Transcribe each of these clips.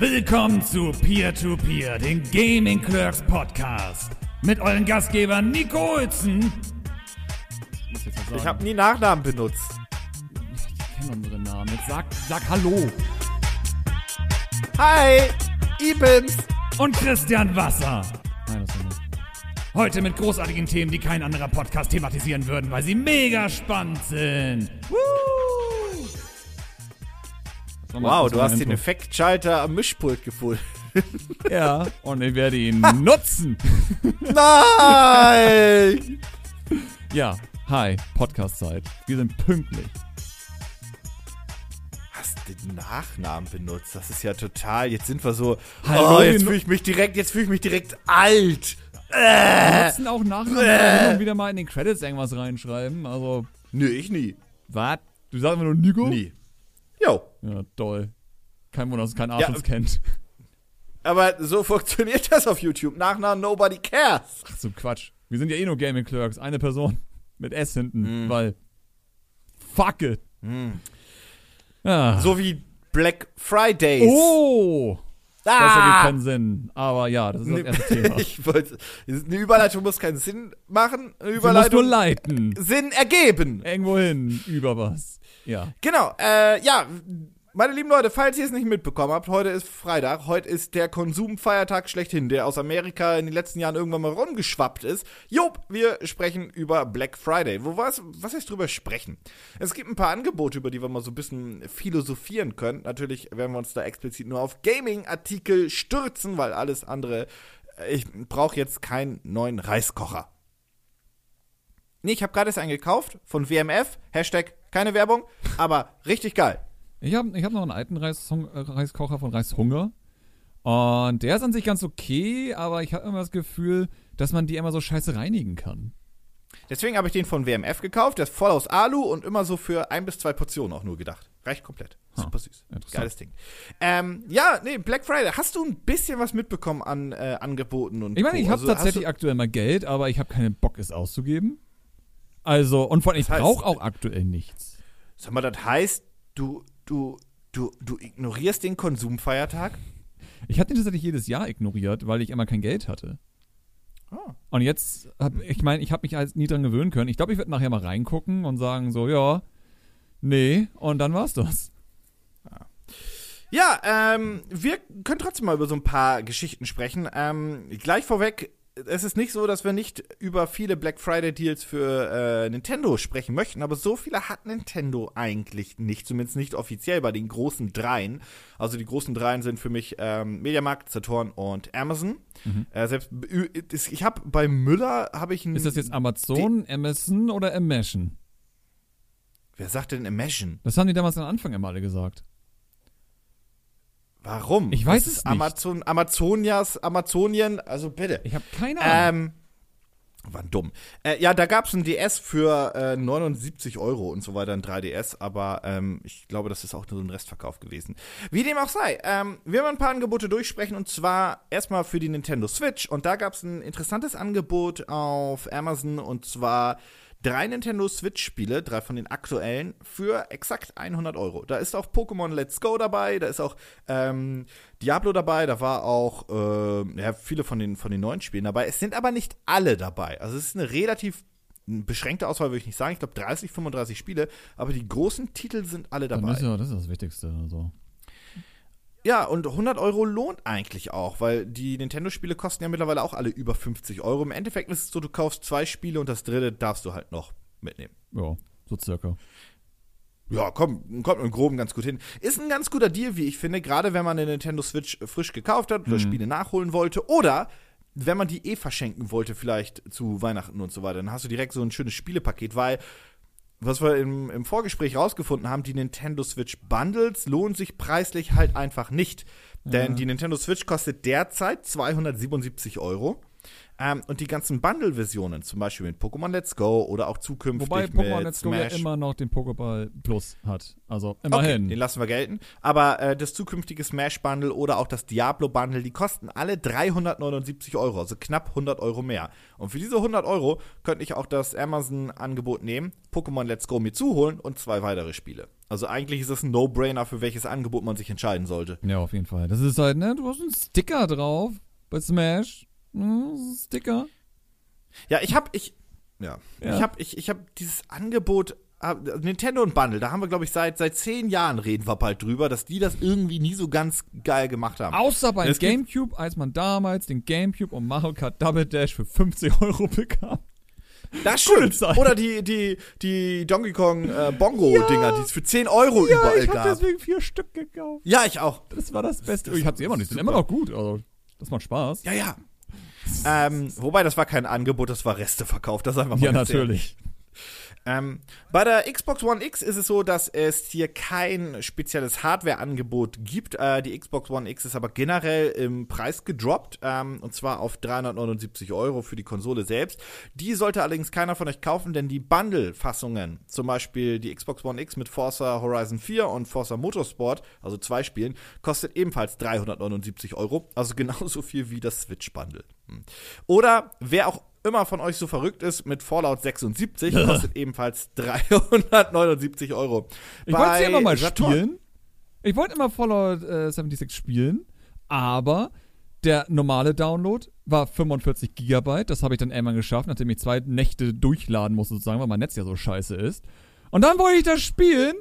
Willkommen zu Peer-to-Peer, den Gaming Clerks Podcast. Mit euren Gastgebern Nico Olzen. Ich habe nie Nachnamen benutzt. Ich kenne unsere Namen. Jetzt sag, sag Hallo. Hi, Ibens. Und Christian Wasser. Nein, das war nicht. Heute mit großartigen Themen, die kein anderer Podcast thematisieren würden, weil sie mega spannend sind. Woo! Wow, du hast den Effektschalter am Mischpult gefunden. Ja, und ich werde ihn nutzen. Nein! Ja, hi, Podcast-Zeit. Wir sind pünktlich. Hast den Nachnamen benutzt? Das ist ja total. Jetzt sind wir so. Hallo, oh, jetzt fühle ich mich direkt. Jetzt fühle ich mich direkt alt. Wir Äh. nutzen auch Nachnamen, äh. und wieder mal in den Credits irgendwas reinschreiben. Also, Nö, ich nie. was? Du sagst immer nur Nico? Nie. Jo. Ja, toll. Kein Wunder, dass kein Arsch Ja. uns kennt. Aber so funktioniert das auf YouTube. Nachnamen nobody cares. Ach so, Quatsch. Wir sind ja eh nur Gaming Clerks. Eine Person mit S hinten, weil fuck it. Ah. So wie Black Fridays. Oh! Das ergibt ah! keinen Sinn. Aber ja, das ist das erste Thema. ich wollte. Eine Überleitung muss keinen Sinn machen. Eine Sie muss nur Überleitung leiten. Sinn ergeben. Irgendwo hin, über was. Ja. Genau, äh, ja, meine lieben Leute, falls ihr es nicht mitbekommen habt, heute ist Freitag, heute ist der Konsumfeiertag schlechthin, der aus Amerika in den letzten Jahren irgendwann mal rumgeschwappt ist. Job, wir sprechen über Black Friday. Wo was, was heißt drüber sprechen? Es gibt ein paar Angebote, über die wir mal so ein bisschen philosophieren können. Natürlich werden wir uns da explizit nur auf Gaming-Artikel stürzen, weil alles andere, äh, ich brauche jetzt keinen neuen Reiskocher. Nee, ich habe gerade erst einen gekauft von WMF. Hashtag keine Werbung, aber richtig geil. Ich habe ich hab noch einen alten Reis, äh, Reiskocher von Reishunger. Und der ist an sich ganz okay, aber ich habe immer das Gefühl, dass man die immer so scheiße reinigen kann. Deswegen habe ich den von WMF gekauft. Der ist voll aus Alu und immer so für ein bis zwei Portionen auch nur gedacht. Reicht komplett. Ah, Super süß. interessant. Geiles Ding. Ähm, ja, nee, Black Friday. Hast du ein bisschen was mitbekommen an äh, Angeboten und Ich meine, ich habe Also, tatsächlich aktuell mal Geld, aber ich habe keinen Bock, es auszugeben. Also, und vor allem, ich Das heißt- brauche auch aktuell nichts. Sag mal, das heißt, du, du, du, du ignorierst den Konsumfeiertag? Ich hatte den tatsächlich jedes Jahr ignoriert, weil ich immer kein Geld hatte. Ah. Und jetzt, hab, ich meine, ich habe mich halt nie dran gewöhnen können. Ich glaube, ich werde nachher mal reingucken und sagen so, ja, nee, und dann war's das. Ja, ähm, wir können trotzdem mal über so ein paar Geschichten sprechen. Ähm, gleich vorweg, es ist nicht so, dass wir nicht über viele Black Friday Deals für äh, Nintendo sprechen möchten, aber so viele hat Nintendo eigentlich nicht, zumindest nicht offiziell bei den großen Dreien. Also die großen Dreien sind für mich ähm, Mediamarkt, Saturn und Amazon. Äh, selbst ich habe bei Müller habe ich Ist das jetzt Amazon, Amazon oder Amazon? Wer sagt denn Imagine? Das haben die damals am Anfang immer alle gesagt. Warum? Ich weiß es nicht. Amazon, Amazonias, Amazonien, also bitte. Ich habe keine Ahnung. Ähm, war dumm. Äh, ja, da gab es ein DS für äh, 79 Euro und so weiter, ein 3DS, aber ähm, ich glaube, das ist auch nur so ein Restverkauf gewesen. Wie dem auch sei, ähm, wir werden ein paar Angebote durchsprechen und zwar erstmal für die Nintendo Switch und da gab es ein interessantes Angebot auf Amazon und zwar drei Nintendo Switch-Spiele, drei von den aktuellen, für exakt 100 Euro. Da ist auch Pokémon Let's Go dabei, da ist auch ähm, Diablo dabei, da war auch äh, ja, viele von den, von den neuen Spielen dabei. Es sind aber nicht alle dabei. Also es ist eine relativ beschränkte Auswahl, würde ich nicht sagen. Ich glaube 30, 35 Spiele, aber die großen Titel sind alle dabei. ist ja, das ist das Wichtigste. Also. Ja, und 100 Euro lohnt eigentlich auch, weil die Nintendo-Spiele kosten ja mittlerweile auch alle über 50 Euro. Im Endeffekt ist es so, du kaufst zwei Spiele und das dritte darfst du halt noch mitnehmen. Ja, so circa. Ja, komm, kommt im Groben ganz gut hin. Ist ein ganz guter Deal, wie ich finde, gerade wenn man eine Nintendo Switch frisch gekauft hat oder Spiele nachholen wollte oder wenn man die eh verschenken wollte, vielleicht zu Weihnachten und so weiter, dann hast du direkt so ein schönes Spielepaket, weil was wir im, im Vorgespräch rausgefunden haben, die Nintendo Switch Bundles lohnen sich preislich halt einfach nicht. Denn die Nintendo Switch kostet derzeit 277 Euro. Ähm, und die ganzen Bundle-Versionen, zum Beispiel mit Pokémon Let's Go oder auch zukünftig Wobei Pokémon Let's Go ja immer noch den Pokéball Plus hat. Also Okay, immerhin. den lassen wir gelten. Aber äh, das zukünftige Smash-Bundle oder auch das Diablo-Bundle, die kosten alle 379 Euro, also knapp 100 Euro mehr. Und für diese 100 Euro könnte ich auch das Amazon-Angebot nehmen, Pokémon Let's Go mir zuholen und zwei weitere Spiele. Also eigentlich ist es ein No-Brainer, für welches Angebot man sich entscheiden sollte. ja, auf jeden Fall. Das ist halt, ne, du hast einen Sticker drauf bei Smash. Hm, das Sticker. Ja, ich hab, ich, ja, Ja. ich hab, ich, ich hab dieses Angebot, äh, Nintendo und Bundle, da haben wir, glaube ich, seit, seit zehn Jahren reden wir bald drüber, dass die das irgendwie nie so ganz geil gemacht haben. Außer beim Es gibt- Gamecube, als man damals den Gamecube und Mario Kart Double Dash für 50 Euro bekam. Das stimmt. Oder die, die, die Donkey Kong äh, Bongo-Dinger, die es für 10 Euro überall ich hab gab. deswegen vier Stück gekauft. Ja, ich auch. Das war das Beste. das ich hab sie immer nicht. Die sind immer noch gut. Also, das macht Spaß. Ja, ja. Ähm, wobei, das war kein Angebot, das war Resteverkauf. Das einfach mal Ja, natürlich. Ähm, bei der Xbox One X ist es so, dass es hier kein spezielles Hardware-Angebot gibt. Äh, die Xbox One X ist aber generell im Preis gedroppt, ähm, und zwar auf 379 Euro für die Konsole selbst. Die sollte allerdings keiner von euch kaufen, denn die Bundle-Fassungen, zum Beispiel die Xbox One X mit Forza Horizon 4 und Forza Motorsport, also zwei Spielen, kostet ebenfalls 379 Euro, also genauso viel wie das Switch-Bundle. Hm. Oder wer auch immer von euch so verrückt ist, mit Fallout 76 kostet ebenfalls 379 Euro. Ich wollte sie immer mal Saturn- spielen. Ich wollte immer Fallout äh, 76 spielen, aber der normale Download war 45 Gigabyte. Das habe ich dann irgendwann geschafft, nachdem ich zwei Nächte durchladen musste, sozusagen, weil mein Netz ja so scheiße ist. Und dann wollte ich das spielen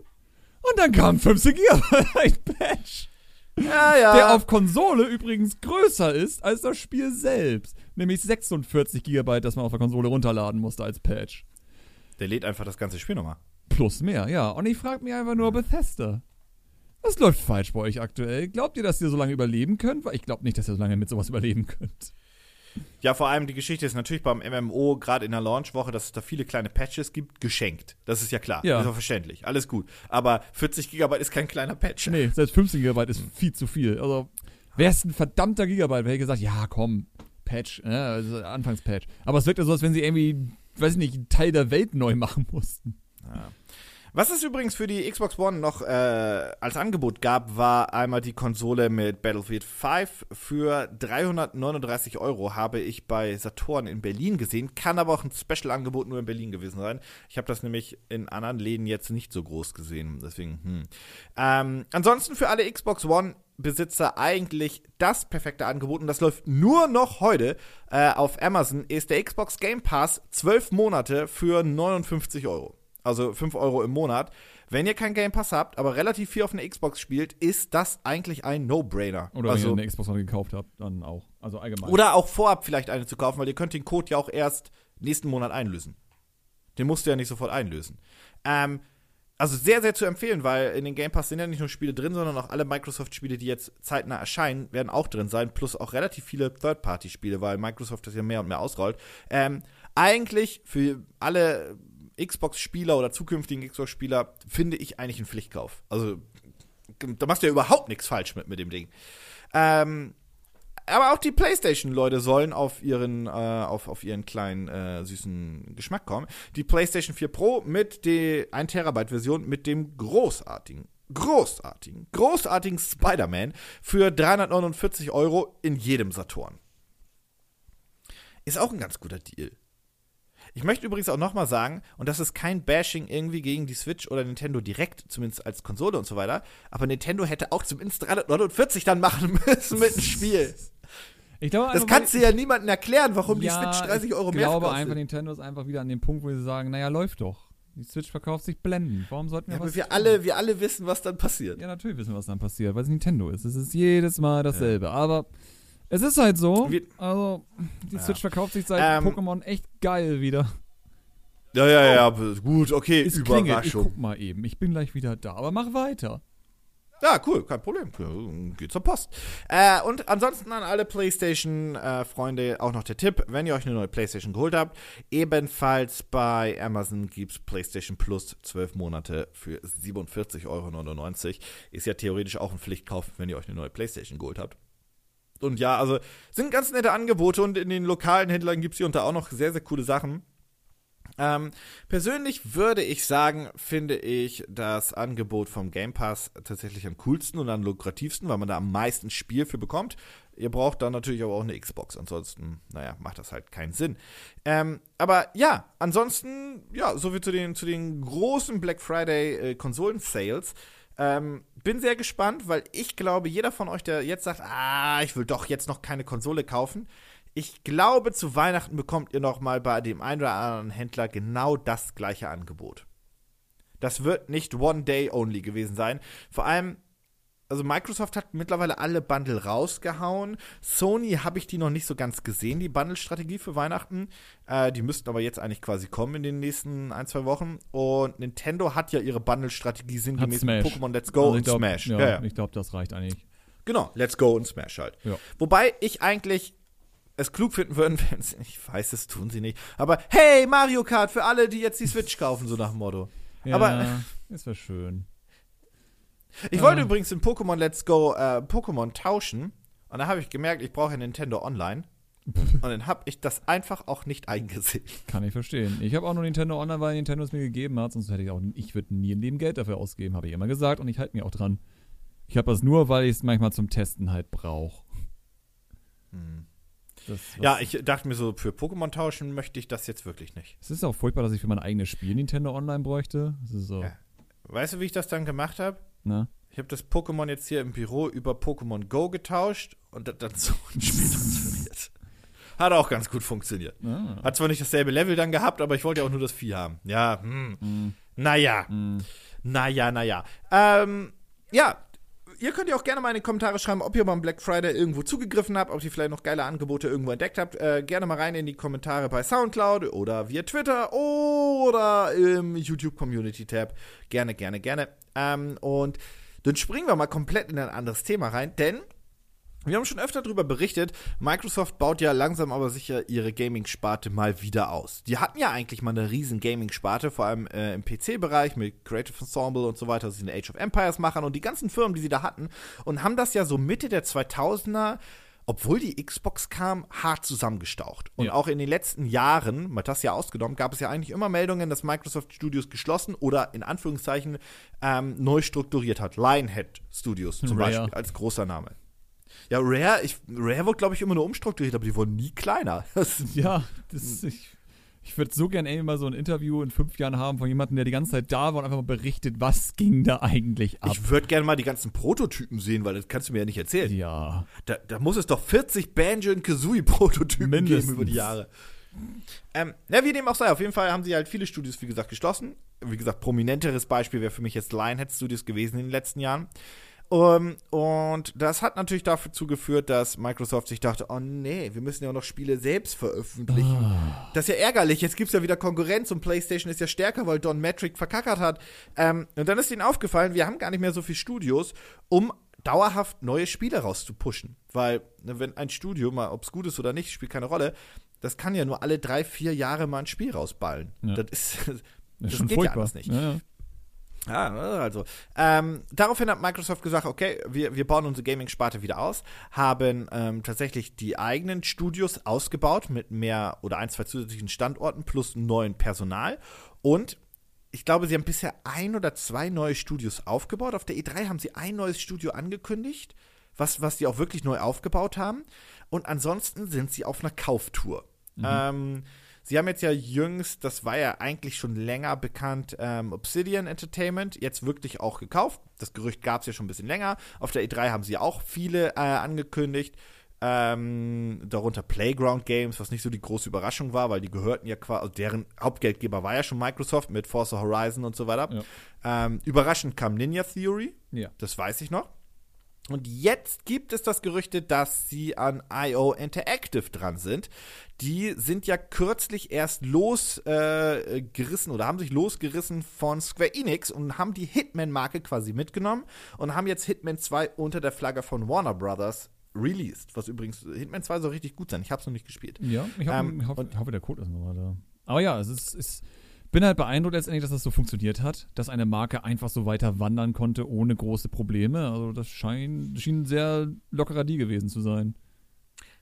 und dann kam 15 Gigabyte Patch. Ja, ja. Der auf Konsole übrigens größer ist als das Spiel selbst. Nämlich 46 Gigabyte, das man auf der Konsole runterladen musste als Patch. Der lädt einfach das ganze Spiel nochmal. Plus mehr, ja. Und ich frage mich einfach nur, Bethesda. Was läuft falsch bei euch aktuell? Glaubt ihr, dass ihr so lange überleben könnt? Weil ich glaube nicht, dass ihr so lange mit sowas überleben könnt. Ja, vor allem die Geschichte ist natürlich beim MMO, gerade in der Launchwoche, dass es da viele kleine Patches gibt, geschenkt. Das ist ja klar. Ja. Ist auch verständlich. Alles gut. Aber 40 Gigabyte ist kein kleiner Patch. Nee, selbst 15 Gigabyte ist viel zu viel. Also, wäre es ein verdammter Gigabyte, wäre ich gesagt, ja, komm, Patch, äh, also Anfangspatch. Aber es wirkt ja so, als wenn sie irgendwie, weiß ich nicht, einen Teil der Welt neu machen mussten. Was es übrigens für die Xbox One noch äh, als Angebot gab, war einmal die Konsole mit Battlefield 5 für 339 Euro habe ich bei Saturn in Berlin gesehen. Kann aber auch ein Special-Angebot nur in Berlin gewesen sein. Ich habe das nämlich in anderen Läden jetzt nicht so groß gesehen. Deswegen, hm. Ähm, ansonsten für alle Xbox One Besitzer eigentlich das perfekte Angebot und das läuft nur noch heute äh, auf Amazon, ist der Xbox Game Pass 12 Monate für 59 Euro. Also 5 Euro im Monat. Wenn ihr keinen Game Pass habt, aber relativ viel auf einer Xbox spielt, ist das eigentlich ein No-Brainer. Oder also, wenn ihr eine Xbox One gekauft habt, dann auch. Also allgemein. oder auch vorab vielleicht eine zu kaufen, weil ihr könnt den Code ja auch erst nächsten Monat einlösen. Den musst du ja nicht sofort einlösen. Ähm, also sehr, sehr zu empfehlen, weil in den Game Pass sind ja nicht nur Spiele drin, sondern auch alle Microsoft-Spiele, die jetzt zeitnah erscheinen, werden auch drin sein, plus auch relativ viele Third-Party-Spiele, weil Microsoft das ja mehr und mehr ausrollt. Ähm, eigentlich für alle Xbox-Spieler oder zukünftigen Xbox-Spieler finde ich eigentlich einen Pflichtkauf. Also da machst du ja überhaupt nichts falsch mit, mit dem Ding. Ähm, aber auch die PlayStation-Leute sollen auf ihren, äh, auf, auf ihren kleinen, äh, süßen Geschmack kommen. Die PlayStation 4 Pro mit der 1 Terabyte-Version mit dem großartigen, großartigen, großartigen Spider-Man für 349 Euro in jedem Saturn. Ist auch ein ganz guter Deal. Ich möchte übrigens auch nochmal sagen, und das ist kein Bashing irgendwie gegen die Switch oder Nintendo direkt, zumindest als Konsole und so weiter, aber Nintendo hätte auch zumindest 349 dann machen müssen mit dem Spiel. ich glaube, Das kannst du ja niemandem erklären, warum ja, die Switch 30 Euro ich mehr glaube kostet. einfach, Nintendo ist einfach wieder an dem Punkt, wo sie sagen, naja, läuft doch. Die Switch verkauft sich blenden. Warum sollten wir ja, was aber wir tun? alle, wir alle wissen, was dann passiert. Ja, natürlich wissen wir, was dann passiert, weil es Nintendo ist. Es ist jedes Mal dasselbe. Aber es ist halt so. Also, die Ja. Switch verkauft sich seit Ähm, Pokémon echt geil wieder. Ja, ja, ja, gut, okay, Es klingelt. Ich Überraschung. guck mal eben. Ich bin gleich wieder da. Aber mach weiter. Ja, cool, kein Problem. Ja, Geht zur Post. Äh, und ansonsten an alle PlayStation-Freunde auch noch der Tipp, wenn ihr euch eine neue PlayStation geholt habt, ebenfalls bei Amazon gibt's PlayStation Plus 12 Monate für 47,99 Euro. Ist ja theoretisch auch ein Pflichtkauf, wenn ihr euch eine neue PlayStation geholt habt. Und ja, also sind ganz nette Angebote und in den lokalen Händlern gibt es hier und da auch noch sehr, sehr coole Sachen. Ähm, persönlich würde ich sagen, finde ich das Angebot vom Game Pass tatsächlich am coolsten und am lukrativsten, weil man da am meisten Spiel für bekommt. Ihr braucht dann natürlich aber auch eine Xbox, ansonsten, naja, macht das halt keinen Sinn. Ähm, aber ja, ansonsten, ja, soviel zu den, zu den großen Black Friday äh, Konsolen-Sales. Ähm, bin sehr gespannt, weil ich glaube, jeder von euch, der jetzt sagt, ah, ich will doch jetzt noch keine Konsole kaufen, ich glaube, zu Weihnachten bekommt ihr noch mal bei dem einen oder anderen Händler genau das gleiche Angebot. Das wird nicht One Day Only gewesen sein. Vor allem, also Microsoft hat mittlerweile alle Bundle rausgehauen. Sony habe ich die noch nicht so ganz gesehen, die Bundle-Strategie für Weihnachten. Äh, die müssten aber jetzt eigentlich quasi kommen in den nächsten ein, zwei Wochen. Und Nintendo hat ja ihre Bundle-Strategie sinngemäß mit Pokémon Let's Go Also und glaub, Smash. Ja, Ja, ja. ich glaube, das reicht eigentlich. Genau, Let's Go und Smash halt. Wobei ich eigentlich es klug finden würden, wenn sie, ich weiß, das tun sie nicht, aber hey, Mario Kart für alle, die jetzt die Switch kaufen, so nach dem Motto. Ja, Aber- das wäre schön. Ich wollte übrigens in Pokémon Let's Go äh, Pokémon tauschen und da habe ich gemerkt, ich brauche ja Nintendo Online. und dann habe ich das einfach auch nicht eingesehen. Kann ich verstehen. Ich habe auch nur Nintendo Online, weil Nintendo es mir gegeben hat, sonst hätte ich auch, ich würde nie im Leben Geld dafür ausgeben, habe ich immer gesagt und ich halte mich auch dran. Ich habe das nur, weil ich es manchmal zum Testen halt brauche. Das, was- Ja, ich dachte mir so, für Pokémon tauschen möchte ich das jetzt wirklich nicht. Es ist auch furchtbar, dass ich für mein eigenes Spiel Nintendo Online bräuchte. Das so, Ja. Weißt du, wie ich das dann gemacht habe? Ne? Ich habe das Pokémon jetzt hier im Büro über Pokémon Go getauscht und das dann so ein Spiel transferiert. Hat auch ganz gut funktioniert. Ah. Hat zwar nicht dasselbe Level dann gehabt, aber ich wollte ja auch nur das Vieh haben. Ja, hm. Mm, Naja. mm. Naja, naja. Ähm, ja, ihr könnt ja auch gerne mal in die Kommentare schreiben, ob ihr beim Black Friday irgendwo zugegriffen habt, ob ihr vielleicht noch geile Angebote irgendwo entdeckt habt. Äh, gerne mal rein in die Kommentare bei Soundcloud oder via Twitter oder im YouTube Community Tab. Gerne, gerne, gerne. Ähm, und dann springen wir mal komplett in ein anderes Thema rein, denn wir haben schon öfter darüber berichtet, Microsoft baut ja langsam aber sicher ihre Gaming-Sparte mal wieder aus. Die hatten ja eigentlich mal eine riesen Gaming-Sparte, vor allem äh, im PC-Bereich mit Creative Ensemble und so weiter, also den Age of Empires machen und die ganzen Firmen, die sie da hatten und haben das ja so Mitte der 2000er obwohl die Xbox kam, hart zusammengestaucht. Und Ja. auch in den letzten Jahren, mal das ja ausgenommen, gab es ja eigentlich immer Meldungen, dass Microsoft Studios geschlossen oder in Anführungszeichen ähm, neu strukturiert hat. Lionhead Studios zum Rare. Beispiel als großer Name. Ja, Rare, ich, Rare wurde, glaube ich, immer nur umstrukturiert, aber die wurden nie kleiner. Das, Ja, das, ich, ich würde so gerne irgendwie mal so ein Interview in fünf Jahren haben von jemandem, der die ganze Zeit da war und einfach mal berichtet, was ging da eigentlich ab. ich würde gerne mal die ganzen Prototypen sehen, weil das kannst du mir ja nicht erzählen. ja, Da, da muss es doch 40 Banjo und Kazooie-Prototypen geben über die Jahre. Ähm, ja, wie dem auch sei, auf jeden Fall haben sie halt viele Studios, wie gesagt, geschlossen. Wie gesagt, prominenteres Beispiel wäre für mich jetzt Lionhead Studios gewesen in den letzten Jahren. Um, und das hat natürlich dazu geführt, dass Microsoft sich dachte, oh nee, wir müssen ja auch noch Spiele selbst veröffentlichen. Ah. Das ist ja ärgerlich, jetzt gibt's ja wieder Konkurrenz und PlayStation ist ja stärker, weil Don Metric verkackert hat. Ähm, und dann ist ihnen aufgefallen, wir haben gar nicht mehr so viele Studios, um dauerhaft neue Spiele rauszupushen. Weil, ne, wenn ein Studio, mal ob es gut ist oder nicht, spielt keine Rolle, das kann ja nur alle drei, vier Jahre mal ein Spiel rausballen. Ja. Das ist. das Das geht ja furchtbar. anders nicht. Ja, ja. Ja, also. Ähm, daraufhin hat Microsoft gesagt, okay, wir, wir bauen unsere Gaming-Sparte wieder aus, haben ähm, tatsächlich die eigenen Studios ausgebaut mit mehr oder ein, zwei zusätzlichen Standorten plus neuen Personal. Und ich glaube, sie haben bisher ein oder zwei neue Studios aufgebaut. Auf der E3 haben sie ein neues Studio angekündigt, was, was die auch wirklich neu aufgebaut haben. Und ansonsten sind sie auf einer Kauftour. Ähm, sie haben jetzt ja jüngst, das war ja eigentlich schon länger bekannt, ähm, Obsidian Entertainment jetzt wirklich auch gekauft. Das Gerücht gab es ja schon ein bisschen länger. Auf der E3 haben sie auch viele äh, angekündigt. Ähm, darunter Playground Games, was nicht so die große Überraschung war, weil die gehörten ja quasi, also deren Hauptgeldgeber war ja schon Microsoft mit Forza Horizon und so weiter. Ähm, überraschend kam Ninja Theory, ja. das weiß ich noch. Und jetzt gibt es das Gerüchte, dass sie an IO Interactive dran sind. Die sind ja kürzlich erst losgerissen äh, oder haben sich losgerissen von Square Enix und haben die Hitman-Marke quasi mitgenommen und haben jetzt Hitman 2 unter der Flagge von Warner Brothers released. Was übrigens, Hitman 2 soll richtig gut sein. Ich habe es noch nicht gespielt. Ja, ich, hoffe, Ähm, ich, hoffe, und- ich hoffe, der Code ist noch mal da. Aber ja, es ist, ist bin halt beeindruckt letztendlich, dass das so funktioniert hat, dass eine Marke einfach so weiter wandern konnte ohne große Probleme. Also das scheint, schien ein sehr lockerer Deal gewesen zu sein.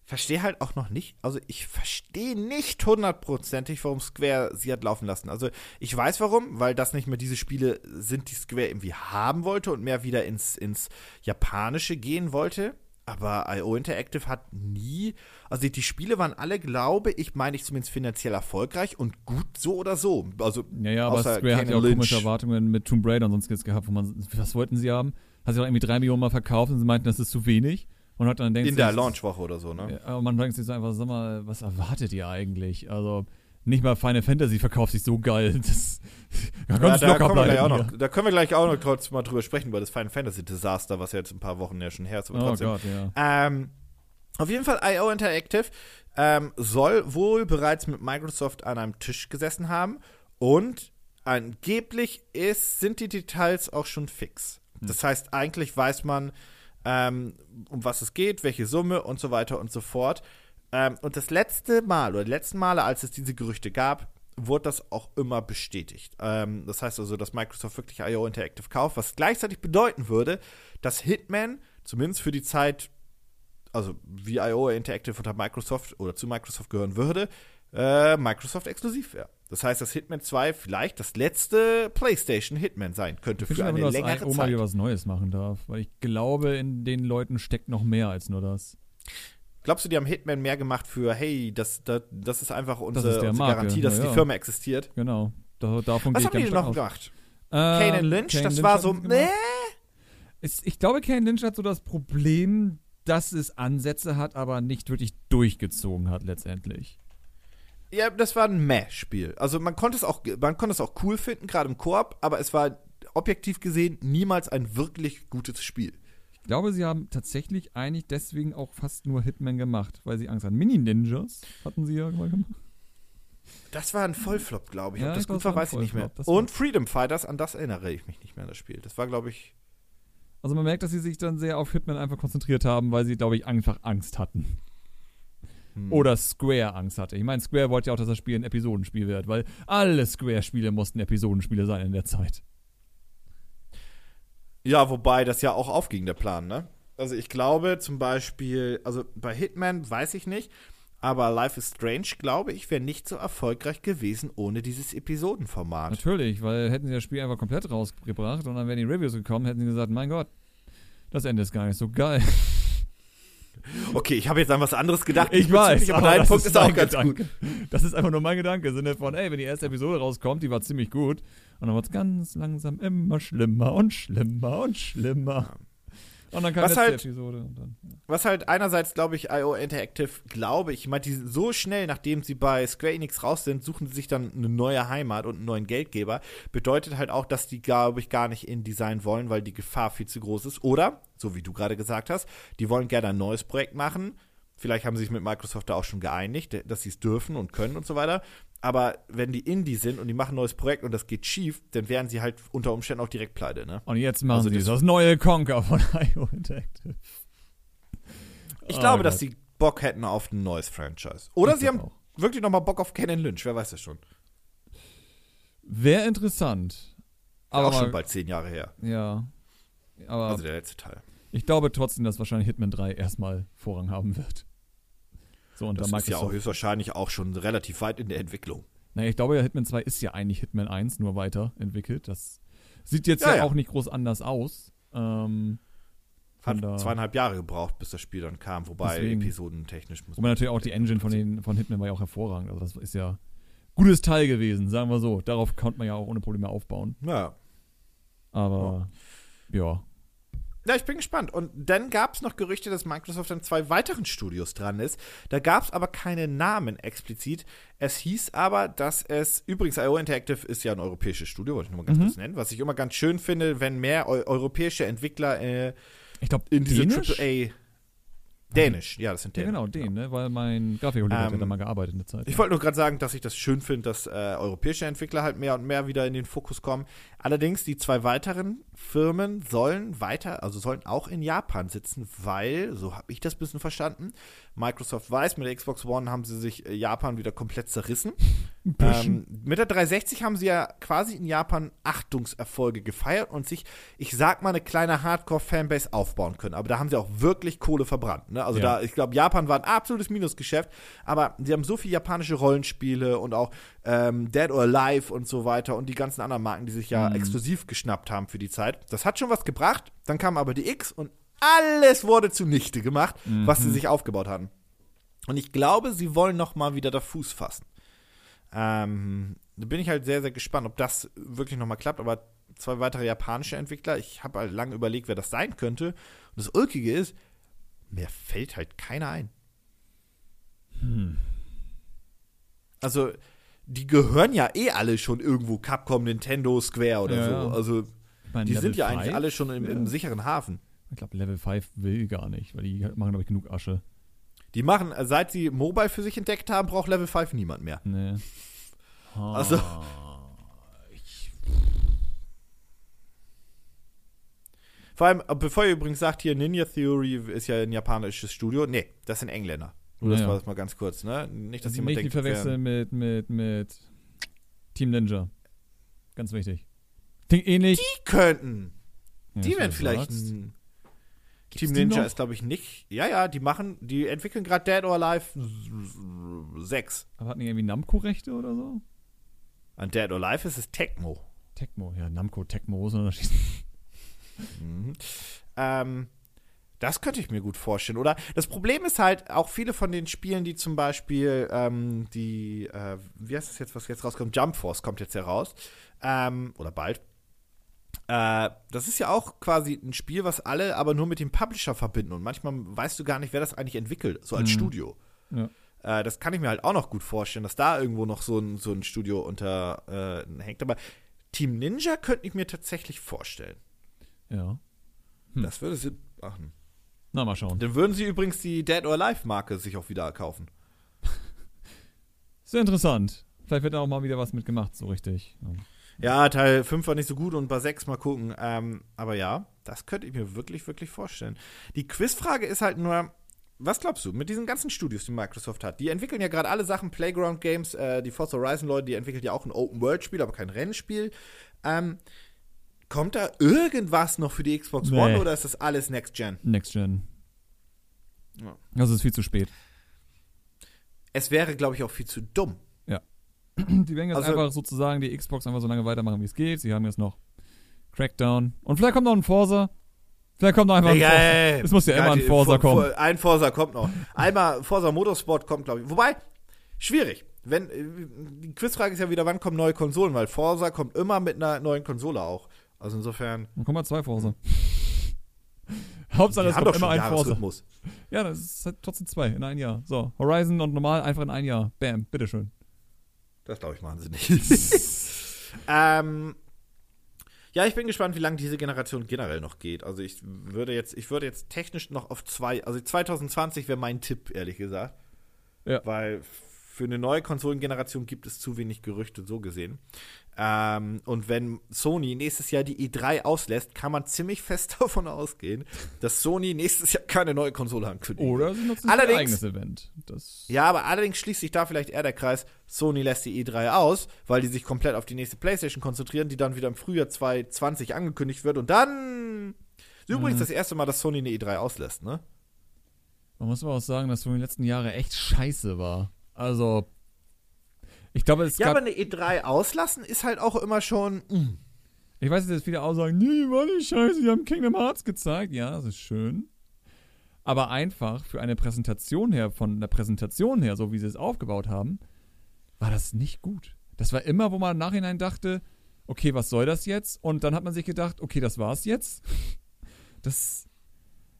Verstehe halt auch noch nicht, also ich verstehe nicht hundertprozentig, warum Square sie hat laufen lassen. Also ich weiß warum, weil das nicht mehr diese Spiele sind, die Square irgendwie haben wollte und mehr wieder ins, ins Japanische gehen wollte. Aber IO Interactive hat nie, also die, die Spiele waren alle, glaube ich, meine ich zumindest finanziell erfolgreich und gut so oder so. Also, Ja, ja, aber Square hat ja auch Ken komische Lynch. Erwartungen mit Tomb Raider und sonstiges gehabt, wo man, was wollten sie haben? Hat sie auch irgendwie drei Millionen mal verkauft und sie meinten, das ist zu wenig. Und hat dann denkt in der Launchwoche oder so, ne? Ja, aber man denkt sich so einfach, sag mal, was erwartet ihr eigentlich? Also, nicht mal Final Fantasy verkauft sich so geil. Das kann Ja, da, hier. noch, da können wir gleich auch noch kurz mal drüber sprechen, über das Final Fantasy Desaster, was ja jetzt ein paar Wochen ja schon her ist. Aber Oh trotzdem. Gott, ja. Ähm, auf jeden Fall, IO Interactive ähm, soll wohl bereits mit Microsoft an einem Tisch gesessen haben und angeblich ist, sind die Details auch schon fix. Das heißt, eigentlich weiß man, ähm, um was es geht, welche Summe und so weiter und so fort. Ähm, und das letzte Mal oder die letzten Male, als es diese Gerüchte gab, wurde das auch immer bestätigt. Ähm, das heißt also, dass Microsoft wirklich IO Interactive kauft, was gleichzeitig bedeuten würde, dass Hitman zumindest für die Zeit also wie IO Interactive unter Microsoft oder zu Microsoft gehören würde, äh, Microsoft exklusiv wäre. Das heißt, dass Hitman 2 vielleicht das letzte PlayStation Hitman sein könnte für eine nur, dass längere IO mal Zeit. was Neues machen darf. Weil ich glaube, in den Leuten steckt noch mehr als nur das. Glaubst du, die haben Hitman mehr gemacht für, hey, das, das, das ist einfach unsere, ist der unsere Marke, Garantie, dass ja, die. Firma existiert? Genau. Da, davon Was haben die denn noch aus. gemacht? Ähm, Kane Lynch, Kane das Lynch war so, ich glaube, Kane Lynch hat so das Problem, dass es Ansätze hat, aber nicht wirklich durchgezogen hat letztendlich. Ja, das war ein Meh-Spiel. Also man konnte es auch, man konnte es auch cool finden, gerade im Koop, aber es war objektiv gesehen niemals ein wirklich gutes Spiel. Ich glaube, sie haben tatsächlich eigentlich deswegen auch fast nur Hitman gemacht, weil sie Angst hatten. Mini-Ninjas hatten sie ja mal gemacht. Das war ein Vollflop, glaube ich. Ja, Ob das gut war, weiß ich nicht mehr. Und Freedom Fighters, an das erinnere ich mich nicht mehr an das Spiel. Das war, glaube ich. Also man merkt, dass sie sich dann sehr auf Hitman einfach konzentriert haben, weil sie, glaube ich, einfach Angst hatten. Hm. Oder Square Angst hatte. Ich meine, Square wollte ja auch, dass das Spiel ein Episodenspiel wird, weil alle Square-Spiele mussten Episodenspiele sein in der Zeit. Ja, wobei das ja auch aufging, der Plan, ne? Also ich glaube zum Beispiel, also bei Hitman weiß ich nicht, aber Life is Strange, glaube ich, wäre nicht so erfolgreich gewesen ohne dieses Episodenformat. Natürlich, weil hätten sie das Spiel einfach komplett rausgebracht und dann wären die Reviews gekommen, hätten sie gesagt, mein Gott, das Ende ist gar nicht so geil. Okay, ich habe jetzt an was anderes gedacht. Ich weiß, aber dein das Punkt ist auch ganz Gedanke. gut. Das ist einfach nur mein Gedanke. Im Sinne von, ey, wenn die erste Episode rauskommt, die war ziemlich gut. Und dann wird es ganz langsam immer schlimmer und schlimmer und schlimmer. Und dann kam Was halt- Episode. Und dann, ja. Was halt einerseits, glaube ich, IO Interactive, glaube ich, ich meine, die so schnell, nachdem sie bei Square Enix raus sind, suchen sie sich dann eine neue Heimat und einen neuen Geldgeber. Bedeutet halt auch, dass die, glaube ich, gar nicht in Design wollen, weil die Gefahr viel zu groß ist. Oder, so wie du gerade gesagt hast, die wollen gerne ein neues Projekt machen. Vielleicht haben sie sich mit Microsoft da auch schon geeinigt, dass sie es dürfen und können und so weiter. Aber wenn die Indie sind und die machen ein neues Projekt und das geht schief, dann wären sie halt unter Umständen auch direkt pleite, ne? Und jetzt machen Also sie das- das neue Conker von IO Interactive. Ich Oh glaube, Gott. dass sie Bock hätten auf ein neues Franchise. Oder Ich sie haben auch. wirklich nochmal Bock auf Ken Lynch, wer weiß das schon. Wäre interessant. Aber Aber auch schon bald zehn Jahre her. ja. Aber Also der letzte Teil. ich glaube trotzdem, dass wahrscheinlich Hitman 3 erstmal Vorrang haben wird. So, und Das da ist ja auch höchstwahrscheinlich auch schon relativ weit in der Entwicklung. Naja, ich glaube ja, Hitman 2 ist ja eigentlich Hitman 1, nur weiterentwickelt. Das sieht jetzt Ja, ja, ja. auch nicht groß anders aus. Ähm, Hat da, zweieinhalb Jahre gebraucht, bis das Spiel dann kam, wobei Deswegen. episodentechnisch muss wobei natürlich auch die Engine von, den, von Hitman war ja auch hervorragend. Also das ist ja gutes Teil gewesen, sagen wir so. Darauf konnte man ja auch ohne Probleme aufbauen. Ja. Aber ja. Ja, ich bin gespannt. Und dann gab es noch Gerüchte, dass Microsoft an zwei weiteren Studios dran ist. Da gab es aber keine Namen explizit. Es hieß aber, dass es, übrigens, IO Interactive ist ja ein europäisches Studio, wollte ich nochmal ganz Mhm. kurz nennen, was ich immer ganz schön finde, wenn mehr eu europäische Entwickler äh, Ich glaube, in diese? AAA. Dänisch, ja, das sind Ja, Dänen. genau, den, ne? Weil mein Grafikkollege hat Ähm, da mal gearbeitet in der Zeit. Ich wollte nur gerade sagen, dass ich das schön finde, dass äh, europäische Entwickler halt mehr und mehr wieder in den Fokus kommen. Allerdings, die zwei weiteren Firmen sollen weiter, also sollen auch in Japan sitzen, weil, so habe ich das ein bisschen verstanden, Microsoft weiß, mit der Xbox One haben sie sich äh, Japan wieder komplett zerrissen. Ähm, mit der 360 haben sie ja quasi in Japan Achtungserfolge gefeiert und sich, ich sag mal, eine kleine Hardcore-Fanbase aufbauen können. Aber da haben sie auch wirklich Kohle verbrannt. Ne? Also Ja. da, ich glaube, Japan war ein absolutes Minusgeschäft, aber sie haben so viele japanische Rollenspiele und auch ähm, Dead or Alive und so weiter und die ganzen anderen Marken, die sich ja Mhm. exklusiv geschnappt haben für die Zeit. Das hat schon was gebracht. Dann kam aber die X und alles wurde zunichte gemacht, was Mhm. sie sich aufgebaut hatten. Und ich glaube, sie wollen noch mal wieder da Fuß fassen. Ähm, da bin ich halt sehr, sehr gespannt, ob das wirklich noch mal klappt. Aber zwei weitere japanische Entwickler, ich habe halt lange überlegt, wer das sein könnte. Und das Ulkige ist, mir fällt halt keiner ein. Also, die gehören ja eh alle schon irgendwo Capcom, Nintendo, Square oder Ja, so. Also, meine, die Level sind ja eigentlich 5? alle schon im, im Ja. sicheren Hafen. Ich glaube, Level 5 will gar nicht, weil die machen, glaube ich, genug Asche. Die machen, äh, seit sie Mobile für sich entdeckt haben, braucht Level 5 niemand mehr. Nee. Also- Ich, Vor allem, äh, bevor ihr übrigens sagt, hier Ninja Theory ist ja ein japanisches Studio. Nee, das sind Engländer. Nur das Ja. war das mal ganz kurz, ne? Nicht, dass dass jemand nicht die denkt, das verwechseln mit, mit, mit Team Ninja. Ganz wichtig. Klingt ähnlich. Die könnten. Ja, Die wären vielleicht ein Gibt's Team Ninja ist, glaube ich, nicht. Ja, ja, die machen, die entwickeln gerade Dead or Alive 6. Aber hatten die irgendwie Namco-Rechte oder so? An Dead or Alive ist es Tecmo. Tecmo, ja, Namco, Tecmo, wo ist Unterschied? Mhm. Ähm, das könnte ich mir gut vorstellen, oder? Das Problem ist halt, auch viele von den Spielen, die zum Beispiel ähm, die, äh, wie heißt es jetzt, was jetzt rauskommt? Jump Force kommt jetzt heraus. Ähm, oder bald. Äh, das ist ja auch quasi ein Spiel, was alle aber nur mit dem Publisher verbinden. Und manchmal weißt du gar nicht, wer das eigentlich entwickelt, so als Mhm. Studio. Ja. Äh, das kann ich mir halt auch noch gut vorstellen, dass da irgendwo noch so ein, so ein Studio unter äh, hängt. Aber Team Ninja könnte ich mir tatsächlich vorstellen. Ja. Hm. Das würde Sinn machen. Na, mal schauen. Dann würden sie übrigens die Dead or Alive Marke sich auch wieder kaufen. Sehr interessant. Vielleicht wird da auch mal wieder was mitgemacht, so richtig. Ja. Ja, Teil 5 war nicht so gut und bei 6 mal gucken. Ähm, aber ja, das könnte ich mir wirklich, wirklich vorstellen. Die Quizfrage ist halt nur, was glaubst du, mit diesen ganzen Studios, die Microsoft hat, die entwickeln ja gerade alle Sachen, Playground Games, äh, die Forza Horizon Leute, die entwickeln ja auch ein Open-World-Spiel, aber kein Rennspiel. Ähm, kommt da irgendwas noch für die Xbox Nee. One oder ist das alles Next Gen? Next Gen. Ja. Das ist viel zu spät. Es wäre, glaube ich, auch viel zu dumm. Die werden jetzt Also- einfach sozusagen die Xbox einfach so lange weitermachen, wie es geht. Sie haben jetzt noch Crackdown. Und vielleicht kommt noch ein Forza. Vielleicht kommt noch einfach ein Forza. Es muss ja immer ein Forza For- kommen. Ein Forza kommt noch. Einmal Forza Motorsport kommt, glaube ich. Wobei, schwierig. Wenn, äh, die Quizfrage ist ja wieder, wann kommen neue Konsolen? Weil Forza kommt immer mit einer neuen Konsole auch. Also insofern. Dann kommen mal zwei Forza. Hauptsache, es kommt immer ein Forza. Ja, das ist halt trotzdem zwei in ein Jahr. So, Horizon und normal einfach in ein Jahr. Bam, bitteschön. Das glaube ich machen sie nicht. ähm, ja, ich bin gespannt, wie lange diese Generation generell noch geht. Also ich würde jetzt, ich würde jetzt technisch noch auf zwei, also 2020 wäre mein Tipp, ehrlich gesagt. Ja. Weil für eine neue Konsolengeneration gibt es zu wenig Gerüchte, so gesehen. Ähm, und wenn Sony nächstes Jahr die E3 auslässt, kann man ziemlich fest davon ausgehen, dass Sony nächstes Jahr keine neue Konsole ankündigt. Oder sie nutzen Allerdings- ein eigenes Event. Das Ja, aber allerdings schließt sich da vielleicht eher der Kreis, Sony lässt die E3 aus, weil die sich komplett auf die nächste Playstation konzentrieren, die dann wieder im Frühjahr 2020 angekündigt wird und dann ist übrigens Mhm. das erste Mal, dass Sony eine E3 auslässt, ne? Man muss aber auch sagen, dass so in den letzten Jahren echt scheiße war. Also, ich glaube, es Ja, aber eine E3 auslassen ist halt auch immer schon. mm. ich weiß, dass viele auch sagen, nee, war nicht scheiße, die haben Kingdom Hearts gezeigt. Ja, das ist schön. Aber einfach für eine Präsentation her, von der Präsentation her, so wie sie es aufgebaut haben, war das nicht gut. Das war immer, wo man im Nachhinein dachte, okay, was soll das jetzt? Und dann hat man sich gedacht, okay, das war's jetzt. Das,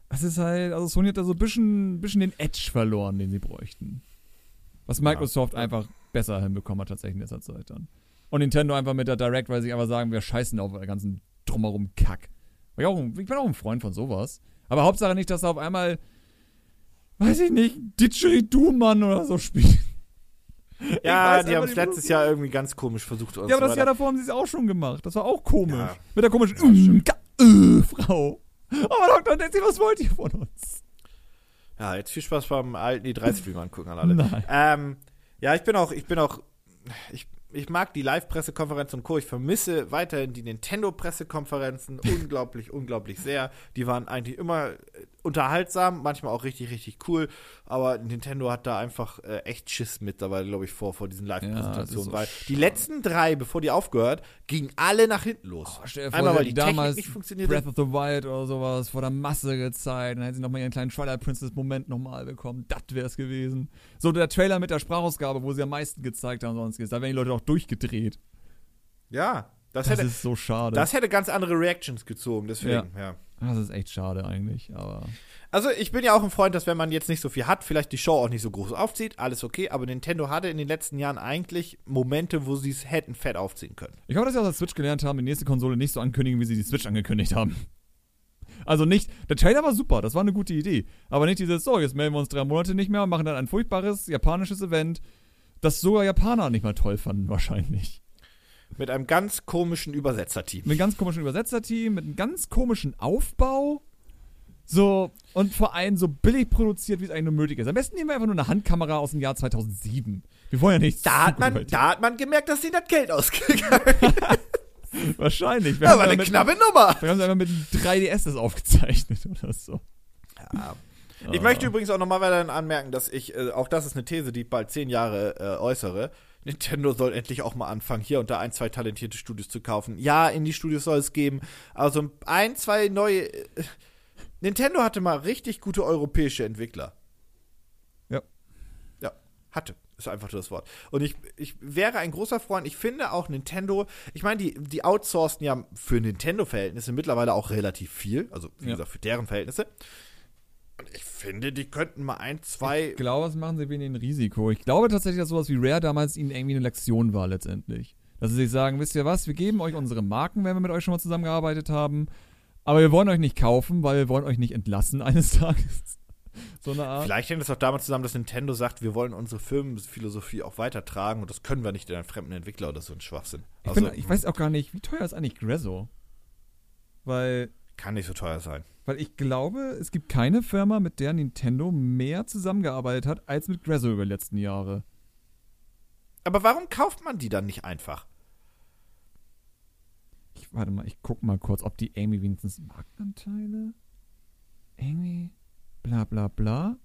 das ist halt, also Sony hat da so ein bisschen, bisschen den Edge verloren, den sie bräuchten. Was Microsoft einfach besser hinbekommen hat tatsächlich in letzter Zeit dann. Und Nintendo einfach mit der Direct, weil sie einfach sagen, wir scheißen auf den ganzen drumherum Kack. Ich, auch, ich bin auch ein Freund von sowas. Aber Hauptsache nicht, dass da auf einmal, weiß ich nicht, Didgeridoo-Mann oder so spielt. Ja, die haben es letztes Jahr irgendwie ganz komisch versucht. Ja, aber so das Jahr davor haben sie es auch schon gemacht. Das war auch komisch. Ja. Mit der komischen ka- äh, Frau. Aber Dr. Nancy, was wollt ihr von uns? Ja, jetzt viel Spaß beim alten E3-Stream angucken an alle. Nein. Ähm, ja, ich bin auch, ich bin auch, ich, ich mag die Live-Pressekonferenz und Co. Ich vermisse weiterhin die Nintendo-Pressekonferenzen unglaublich, unglaublich sehr. Die waren eigentlich immer unterhaltsam, manchmal auch richtig, richtig cool. Aber Nintendo hat da einfach äh, echt Schiss mittlerweile, glaube ich, vor, vor diesen Ja, Live-Präsentationen. ist so weil die schade. letzten drei, bevor die aufgehört, gingen alle nach hinten los. Oh, vor, Einmal, weil die damals nicht funktioniert Breath of the Wild oder sowas vor der Masse gezeigt. Dann hätten sie nochmal ihren kleinen Twilight Princess-Moment nochmal bekommen. Das wär's gewesen. So der Trailer mit der Sprachausgabe, wo sie am meisten gezeigt haben, sonstiges. Da wären die Leute auch durchgedreht. Ja, das, Das hätte, ist so schade. das hätte ganz andere Reactions gezogen, deswegen, ja. das ist echt schade eigentlich, aber. Also ich bin ja auch ein Freund, dass wenn man jetzt nicht so viel hat, vielleicht die Show auch nicht so groß aufzieht, alles okay, aber Nintendo hatte in den letzten Jahren eigentlich Momente, wo sie es hätten fett aufziehen können. Ich hoffe, dass sie aus der Switch gelernt haben, die nächste Konsole nicht so ankündigen, wie sie die Switch angekündigt haben. Also nicht, der Trailer war super, das war eine gute Idee. Aber nicht dieses, so, jetzt melden wir uns drei Monate nicht mehr und machen dann ein furchtbares japanisches Event, das sogar Japaner nicht mal toll fanden, wahrscheinlich. Mit einem ganz komischen Übersetzerteam. Mit einem ganz komischen Übersetzerteam, mit einem ganz komischen Aufbau. So, und vor allem so billig produziert, wie es eigentlich nur möglich ist. Am besten nehmen wir einfach nur eine Handkamera aus dem Jahr 2007. Wir wollen ja nichts. Da hat, man, da hat man gemerkt, dass ihnen das Geld ausgegangen. Wahrscheinlich. Wir Aber haben eine damit- knappe Nummer. Wir haben es einfach mit einem 3DS das aufgezeichnet oder so. Ich möchte übrigens auch nochmal weiterhin anmerken, dass ich, äh, auch das ist eine These, die ich bald zehn Jahre äh, äußere. Nintendo soll endlich auch mal anfangen, hier und da ein, zwei talentierte Studios zu kaufen. Ja, Indie-Studios soll es geben. Also ein, zwei neue. Äh, Nintendo hatte mal richtig gute europäische Entwickler. Ja. Ja, hatte. Ist einfach nur das Wort. Und ich, ich wäre ein großer Freund. Ich finde auch Nintendo, ich meine, die, die outsourcen ja für Nintendo-Verhältnisse mittlerweile auch relativ viel. Also, wie Ja. gesagt, für deren Verhältnisse. Und ich finde, die könnten mal ein, zwei. Ich glaube, das machen sie wegen dem Risiko. Ich glaube tatsächlich, dass sowas wie Rare damals ihnen irgendwie eine Lektion war letztendlich. Dass sie sich sagen, wisst ihr was, wir geben euch unsere Marken, wenn wir mit euch schon mal zusammengearbeitet haben. Aber wir wollen euch nicht kaufen, weil wir wollen euch nicht entlassen eines Tages. so eine Art. Vielleicht hängt es auch damit zusammen, dass Nintendo sagt, wir wollen unsere Firmenphilosophie auch weitertragen und das können wir nicht in einen fremden Entwickler oder so ein Schwachsinn. Ich, Also, finde, ich weiß auch gar nicht, wie teuer ist eigentlich Grezzo? Weil, kann nicht so teuer sein. weil ich glaube, es gibt keine Firma, mit der Nintendo mehr zusammengearbeitet hat, als mit Grezzo über die letzten Jahre. Aber warum kauft man die dann nicht einfach? Ich, warte mal, ich guck mal kurz, ob die Amy wenigstens Marktanteile. Amy, bla bla bla.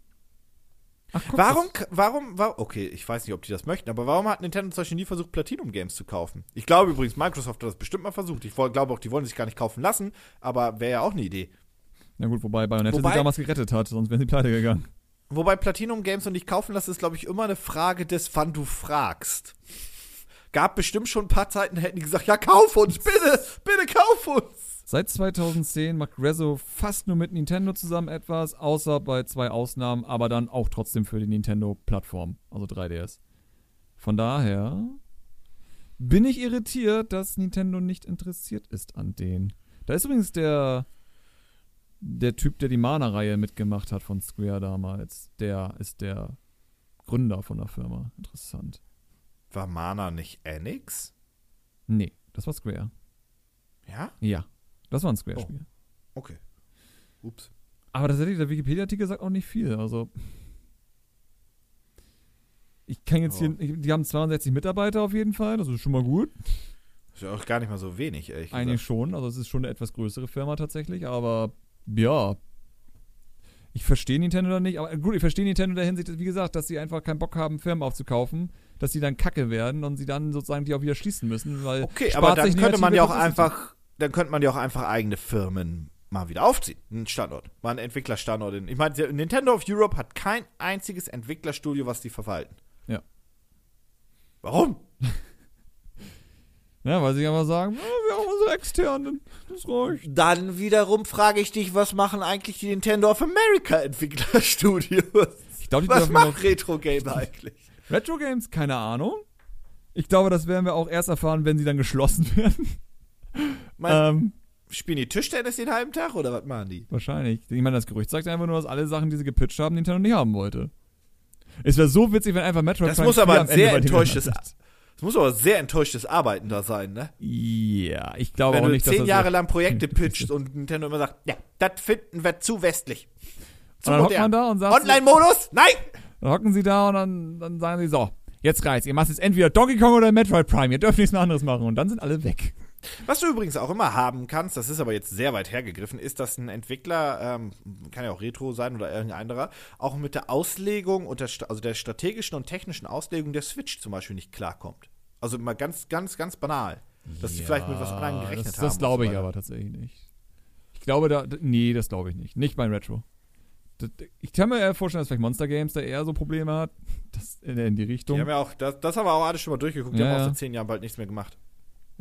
Ach, guck, Warum, warum, warum, okay, ich weiß nicht, ob die das möchten, aber warum hat Nintendo zum Beispiel nie versucht, Platinum Games zu kaufen? Ich glaube übrigens, Microsoft hat das bestimmt mal versucht. Ich glaube auch, die wollen sich gar nicht kaufen lassen, aber wäre ja auch eine Idee. Na gut, wobei Bayonetta Wobei- sie damals gerettet hat, sonst wären sie pleite gegangen. Wobei Platinum Games und nicht kaufen lassen, ist, glaube ich, immer eine Frage des, wann du fragst. Gab bestimmt schon ein paar Zeiten, da hätten die gesagt, ja, kauf uns, bitte, bitte kauf uns. Seit 2010 macht Grezzo fast nur mit Nintendo zusammen etwas, außer bei zwei Ausnahmen, aber dann auch trotzdem für die Nintendo-Plattform, also 3DS. Von daher bin ich irritiert, dass Nintendo nicht interessiert ist an denen. Da ist übrigens der, der Typ, der die Mana-Reihe mitgemacht hat von Square damals. Der ist der Gründer von der Firma. Interessant. War Mana nicht Enix? Nee, das war Square. Ja? Ja, das war ein Square-Spiel. Okay. Ups. Aber tatsächlich, der Wikipedia-Artikel sagt auch nicht viel. Also. Ich kann jetzt Ja. hier. Die haben 62 Mitarbeiter auf jeden Fall, das ist schon mal gut. Ist ja auch gar nicht mal so wenig, ehrlich Eigentlich gesagt. schon, also es ist schon eine etwas größere Firma tatsächlich, aber ja. Ich verstehe Nintendo da nicht, aber gut, ich verstehe Nintendo in der Hinsicht, wie gesagt, dass sie einfach keinen Bock haben, Firmen aufzukaufen, dass sie dann kacke werden und sie dann sozusagen die auch wieder schließen müssen, weil. Okay, aber dann könnte man ja auch einfach, dann könnte man ja auch einfach eigene Firmen mal wieder aufziehen. Einen Standort. Mal einen Entwicklerstandort. Ich meine, Nintendo of Europe hat kein einziges Entwicklerstudio, was die verwalten. Ja. Warum? Ja, weil sie aber sagen, "Ah, wir haben unsere externen, das reicht. Dann wiederum frage ich dich, was machen eigentlich die Nintendo of America Entwicklerstudios? Ich glaube, die Was macht Retro Game eigentlich? Retro Games, keine Ahnung. Ich glaube, das werden wir auch erst erfahren, wenn sie dann geschlossen werden. Mein, ähm, spielen die Tischtennis den halben Tag oder was machen die? wahrscheinlich. Ich meine, das Gerücht sagt einfach nur, dass alle Sachen, die sie gepitcht haben, Nintendo nicht haben wollte. Es wäre so witzig, wenn einfach Metroid Das Prime muss aber 4 ein sehr enttäuschtes, das muss aber sehr enttäuschtes Arbeiten da sein, ne? Ja, ich glaube Wenn auch du nicht, dass zehn das Jahre echt- lang Projekte pitcht und Nintendo immer sagt, ja, das finden wir zu westlich. Zu Und dann hockt man da und sagt, Online-Modus? Nein! dann hocken sie da und dann, dann sagen sie so, jetzt reizt, ihr macht jetzt entweder Donkey Kong oder Metroid Prime, ihr dürft nichts mehr anderes machen und dann sind alle weg. Was du übrigens auch immer haben kannst, das ist aber jetzt sehr weit hergegriffen, ist, dass ein Entwickler, ähm, kann ja auch Retro sein oder irgendein anderer, auch mit der Auslegung und der, also der strategischen und technischen Auslegung der Switch zum Beispiel nicht klarkommt. Also mal ganz, ganz, ganz banal. Dass sie vielleicht mit was anderem gerechnet das, haben. Das glaube ich aber tatsächlich nicht. Ich glaube da, nee, das glaube ich nicht. Nicht beim Retro. Ich kann mir eher vorstellen, dass vielleicht Monster Games da eher so Probleme hat. Das in, die Richtung. Die haben ja auch, das, das haben wir auch alle schon mal durchgeguckt, die Ja, haben auch ja. seit zehn Jahren bald nichts mehr gemacht.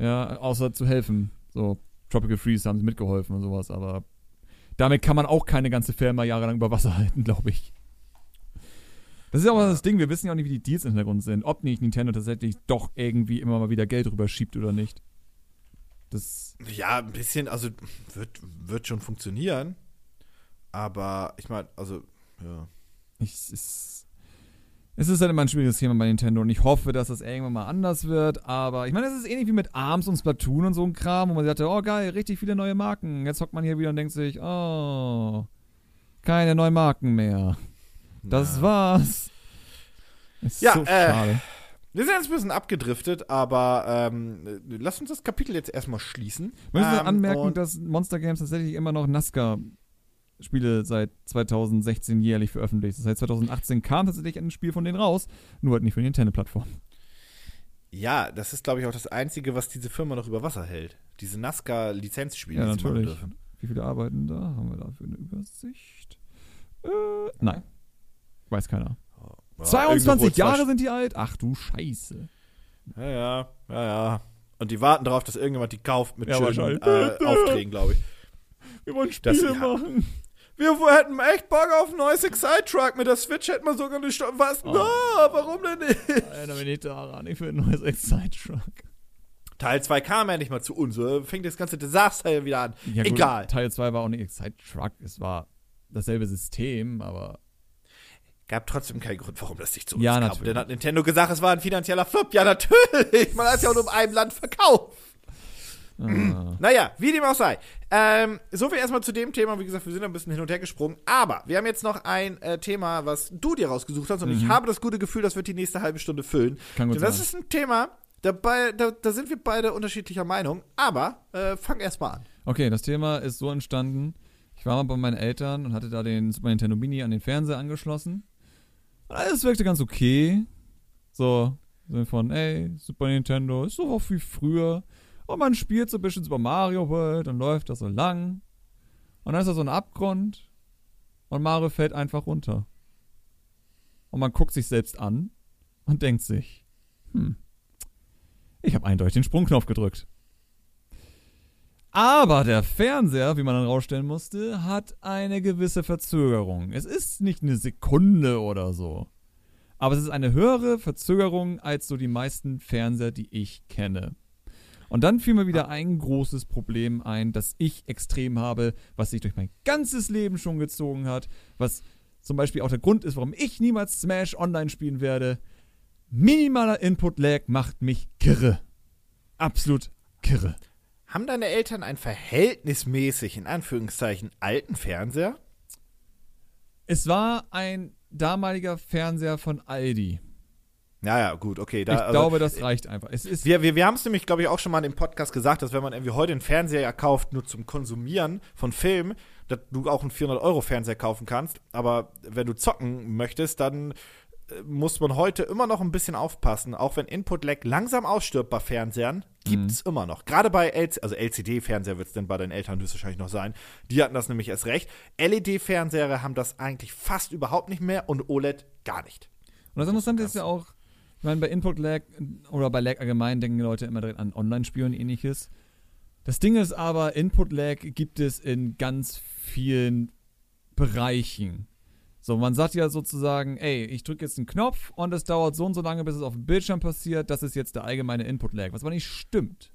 Ja, außer zu helfen. So, Tropical Freeze haben sie mitgeholfen und sowas, aber damit kann man auch keine ganze Firma jahrelang über Wasser halten, glaube ich. Das ist ja auch das Ding, wir wissen ja auch nicht, wie die Deals im Hintergrund sind. Ob nicht Nintendo tatsächlich doch irgendwie immer mal wieder Geld rüberschiebt oder nicht. Das, Ja, ein bisschen, also wird, wird schon funktionieren. Aber ich meine, also, ja. ich, ist, es ist halt immer ein schwieriges Thema bei Nintendo und ich hoffe, dass das irgendwann mal anders wird. Aber ich meine, das ist ähnlich wie mit ARMS und Splatoon und so ein Kram, wo man sagte, oh geil, richtig viele neue Marken. Jetzt hockt man hier wieder und denkt sich, oh, keine neuen Marken mehr. Das Ja. war's. Ist Ja, so äh, schade. Wir sind jetzt ein bisschen abgedriftet, aber ähm, äh, lass uns das Kapitel jetzt erstmal schließen. Wir müssen ähm, anmerken, dass Monster Games tatsächlich immer noch NASCAR-Spiele seit 2016 jährlich veröffentlicht. Das heißt, 2018 kam tatsächlich ein Spiel von denen raus, nur halt nicht für die Nintendo-Plattform. Ja, das ist, glaube ich, auch das Einzige, was diese Firma noch über Wasser hält. Diese NASCAR-Lizenzspiele, Ja, die natürlich. dürfen. Wie viele arbeiten da? Haben wir dafür eine Übersicht? Äh, nein. Weiß keiner. Ja, 22 irgendwo Jahre sind die alt? Ach du Scheiße. Ja, ja, ja, ja. Und die warten darauf, dass irgendjemand die kauft mit Ja, schönen äh, Aufträgen, glaube ich. Wir wollen Das- Spiele ja. machen. Wir hätten echt Bock auf ein neues Excite-Truck. Mit der Switch hätten wir sogar Sto Was? Oh. No, warum denn nicht? Alter, wenn ich daran, ich will ein neues Excite-Truck. Teil 2 kam ja nicht mal zu uns. Fängt das ganze Desaster hier wieder an. Ja, gut, Egal. Teil 2 war auch nicht Excite-Truck. Es war dasselbe System, aber Gab trotzdem keinen Grund, warum das nicht zu uns Ja, kam. natürlich. Dann hat Nintendo gesagt, es war ein finanzieller Flop. Ja, natürlich. Man hat es ja auch nur in einem Land verkauft. Äh, Naja, wie dem auch sei. Ähm, so viel erstmal zu dem Thema. Wie gesagt, wir sind ein bisschen hin und her gesprungen. Aber wir haben jetzt noch ein äh, Thema, was du dir rausgesucht hast. Und ich habe das gute Gefühl, das wird die nächste halbe Stunde füllen. Mhm. Kann gut Denn das sein. ist ein Thema, dabei, da, da sind wir beide unterschiedlicher Meinung. Aber äh, fang erst mal an. Okay, das Thema ist so entstanden. Ich war mal bei meinen Eltern und hatte da den Super Nintendo Mini an den Fernseher angeschlossen. Und alles wirkte ganz okay. So, im Sinne von, ey, Super Nintendo ist so auch wie früher. Und man spielt so ein bisschen Super Mario World und läuft das so lang. Und dann ist da so ein Abgrund. Und Mario fällt einfach runter. Und man guckt sich selbst an und denkt sich, hm, ich habe eindeutig den Sprungknopf gedrückt. Aber der Fernseher, wie man dann rausstellen musste, hat eine gewisse Verzögerung. Es ist nicht eine Sekunde oder so. Aber es ist eine höhere Verzögerung als so die meisten Fernseher, die ich kenne. Und dann fiel mir wieder ein großes Problem ein, das ich extrem habe, was sich durch mein ganzes Leben schon gezogen hat, was zum Beispiel auch der Grund ist, warum ich niemals Smash online spielen werde. Minimaler Input-Lag macht mich kirre. Absolut kirre. Haben deine Eltern einen verhältnismäßig, in Anführungszeichen, alten Fernseher? Es war ein damaliger Fernseher von Aldi. Naja, gut, okay. Da, ich also, glaube, das reicht einfach. Es ist Wir, wir, wir haben es nämlich, glaube ich, auch schon mal im Podcast gesagt, dass wenn man irgendwie heute einen Fernseher kauft, nur zum Konsumieren von Filmen, dass du auch einen 400-Euro-Fernseher kaufen kannst. Aber wenn du zocken möchtest, dann äh, muss man heute immer noch ein bisschen aufpassen. Auch wenn Input-Lag langsam ausstirbt bei Fernsehern, gibt es immer noch. Gerade bei LC, also LCD-Fernseher wird es denn bei deinen Eltern höchstwahrscheinlich noch sein. Die hatten das nämlich erst recht. LED-Fernseher haben das eigentlich fast überhaupt nicht mehr und OLED gar nicht. Und das Interessante ist ja auch, ich meine, bei Input-Lag oder bei Lag allgemein denken die Leute immer direkt an Online-Spiele und ähnliches. Das Ding ist aber, Input-Lag gibt es in ganz vielen Bereichen. So, man sagt ja sozusagen, ey, ich drücke jetzt einen Knopf und es dauert so und so lange, bis es auf dem Bildschirm passiert. Das ist jetzt der allgemeine Input-Lag, was aber nicht stimmt.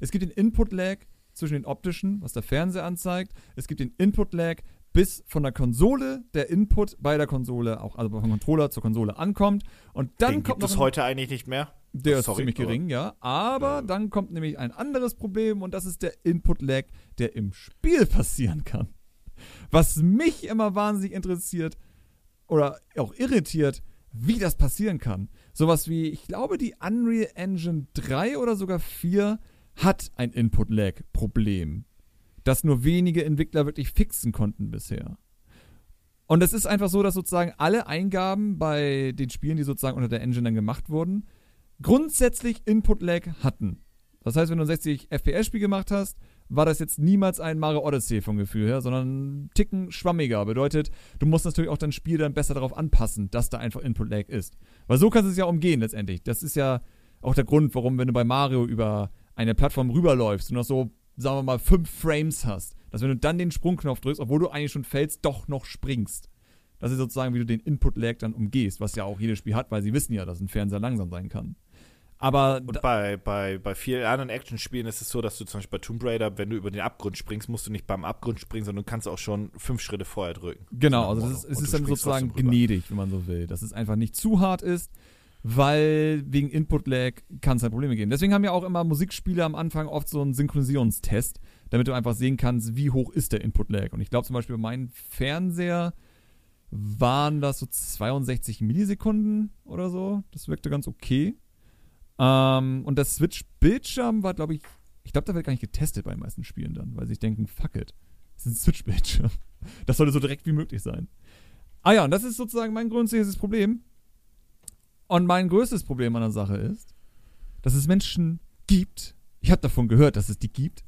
Es gibt den Input-Lag zwischen den optischen, was der Fernseher anzeigt. Es gibt den Input-Lag bis von der Konsole der Input bei der Konsole, auch also vom Controller zur Konsole ankommt. Und dann Den kommt gibt noch es heute eigentlich nicht mehr. der ist Sorry, ziemlich aber- gering, ja. Aber dann kommt nämlich ein anderes Problem und das ist der Input-Lag, der im Spiel passieren kann. Was mich immer wahnsinnig interessiert oder auch irritiert, wie das passieren kann. Sowas wie, ich glaube, die Unreal Engine 3 oder sogar 4 hat ein Input-Lag-Problem, das nur wenige Entwickler wirklich fixen konnten bisher. Und es ist einfach so, dass sozusagen alle Eingaben bei den Spielen, die sozusagen unter der Engine dann gemacht wurden, grundsätzlich Input-Lag hatten. Das heißt, wenn du ein 60 FPS-Spiel gemacht hast, war das jetzt niemals ein Mario Odyssey vom Gefühl her, sondern ein Ticken schwammiger. Bedeutet, du musst natürlich auch dein Spiel dann besser darauf anpassen, dass da einfach Input-Lag ist. Weil so kannst du es ja umgehen letztendlich. Das ist ja auch der Grund, warum, wenn du bei Mario über eine Plattform rüberläufst und noch so, sagen wir mal, fünf Frames hast, dass wenn du dann den Sprungknopf drückst, obwohl du eigentlich schon fällst, doch noch springst. Das ist sozusagen, wie du den Input-Lag dann umgehst, was ja auch jedes Spiel hat, weil sie wissen ja, dass ein Fernseher langsam sein kann. Aber und bei, bei, bei vielen anderen Actionspielen ist es so, dass du zum Beispiel bei Tomb Raider, wenn du über den Abgrund springst, musst du nicht beim Abgrund springen, sondern du kannst auch schon fünf Schritte vorher drücken. Genau, also ist, es ist dann sozusagen gnädig, wenn man so will. Dass es einfach nicht zu hart ist, weil wegen Input-Lag kann es halt Probleme geben. Deswegen haben ja auch immer Musikspiele am Anfang oft so einen Synchronisierungstest, damit du einfach sehen kannst, wie hoch ist der Input-Lag. Und ich glaube zum Beispiel bei meinem Fernseher waren das so 62 Millisekunden oder so. Das wirkte ganz okay. Ähm, und das Switch-Bildschirm war, glaube ich, ich glaube, da wird gar nicht getestet bei den meisten Spielen dann, weil sie sich denken, fuck it, das ist ein Switch-Bildschirm. Das sollte so direkt wie möglich sein. Ah ja, und das ist sozusagen mein grundsätzliches Problem. Und mein größtes Problem an der Sache ist, dass es Menschen gibt, ich habe davon gehört, dass es die gibt,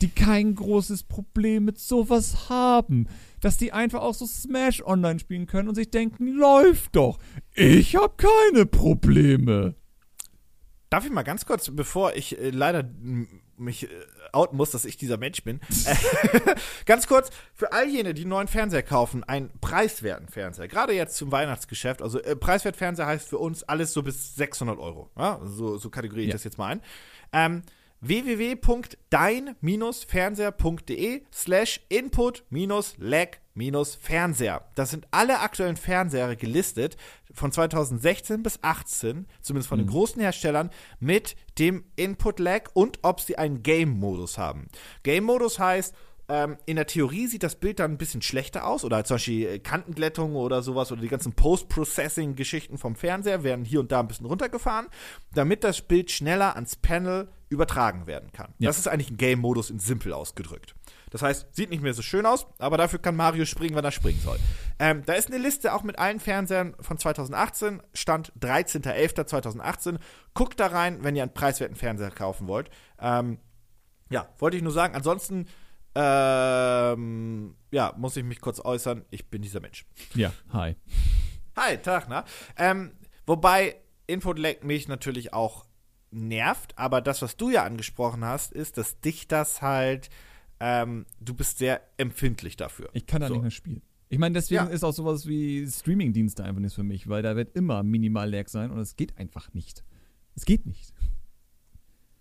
die kein großes Problem mit sowas haben. Dass die einfach auch so Smash online spielen können und sich denken, läuft doch. Ich habe keine Probleme. Darf ich mal ganz kurz, bevor ich äh, leider mich äh, outen muss, dass ich dieser Mensch bin, ganz kurz, für all jene, die einen neuen Fernseher kaufen, einen preiswerten Fernseher, gerade jetzt zum Weihnachtsgeschäft, also äh, preiswert Fernseher heißt für uns alles so bis 600 Euro, ja? so, so kategoriere ich ja. das jetzt mal ein. Ähm, www.dein-fernseher.de slash input-lag-fernseher. Das sind alle aktuellen Fernseher gelistet von 2016 bis 18, zumindest von mhm. den großen Herstellern, mit dem Input-Lag und ob sie einen Game-Modus haben. Game-Modus heißt, ähm, in der Theorie sieht das Bild dann ein bisschen schlechter aus oder zum Beispiel Kantenglättung oder sowas oder die ganzen Post-Processing-Geschichten vom Fernseher werden hier und da ein bisschen runtergefahren, damit das Bild schneller ans Panel übertragen werden kann. Ja. Das ist eigentlich ein Game-Modus in simpel ausgedrückt. Das heißt, sieht nicht mehr so schön aus, aber dafür kann Mario springen, wenn er springen soll. Ähm, da ist eine Liste auch mit allen Fernsehern von 2018, Stand 13.11.2018. Guckt da rein, wenn ihr einen preiswerten Fernseher kaufen wollt. Ähm, ja, wollte ich nur sagen. Ansonsten ähm, ja, muss ich mich kurz äußern. Ich bin dieser Mensch. Ja, hi. Hi, Tag, na? Ähm, wobei Infodelect mich natürlich auch nervt, aber das, was du ja angesprochen hast, ist, dass dich das halt, ähm, du bist sehr empfindlich dafür. Ich kann da so. nicht mehr spielen. Ich meine, deswegen ja. ist auch sowas wie Streaming-Dienste einfach nichts für mich, weil da wird immer minimal Lag sein und es geht einfach nicht. Es geht nicht.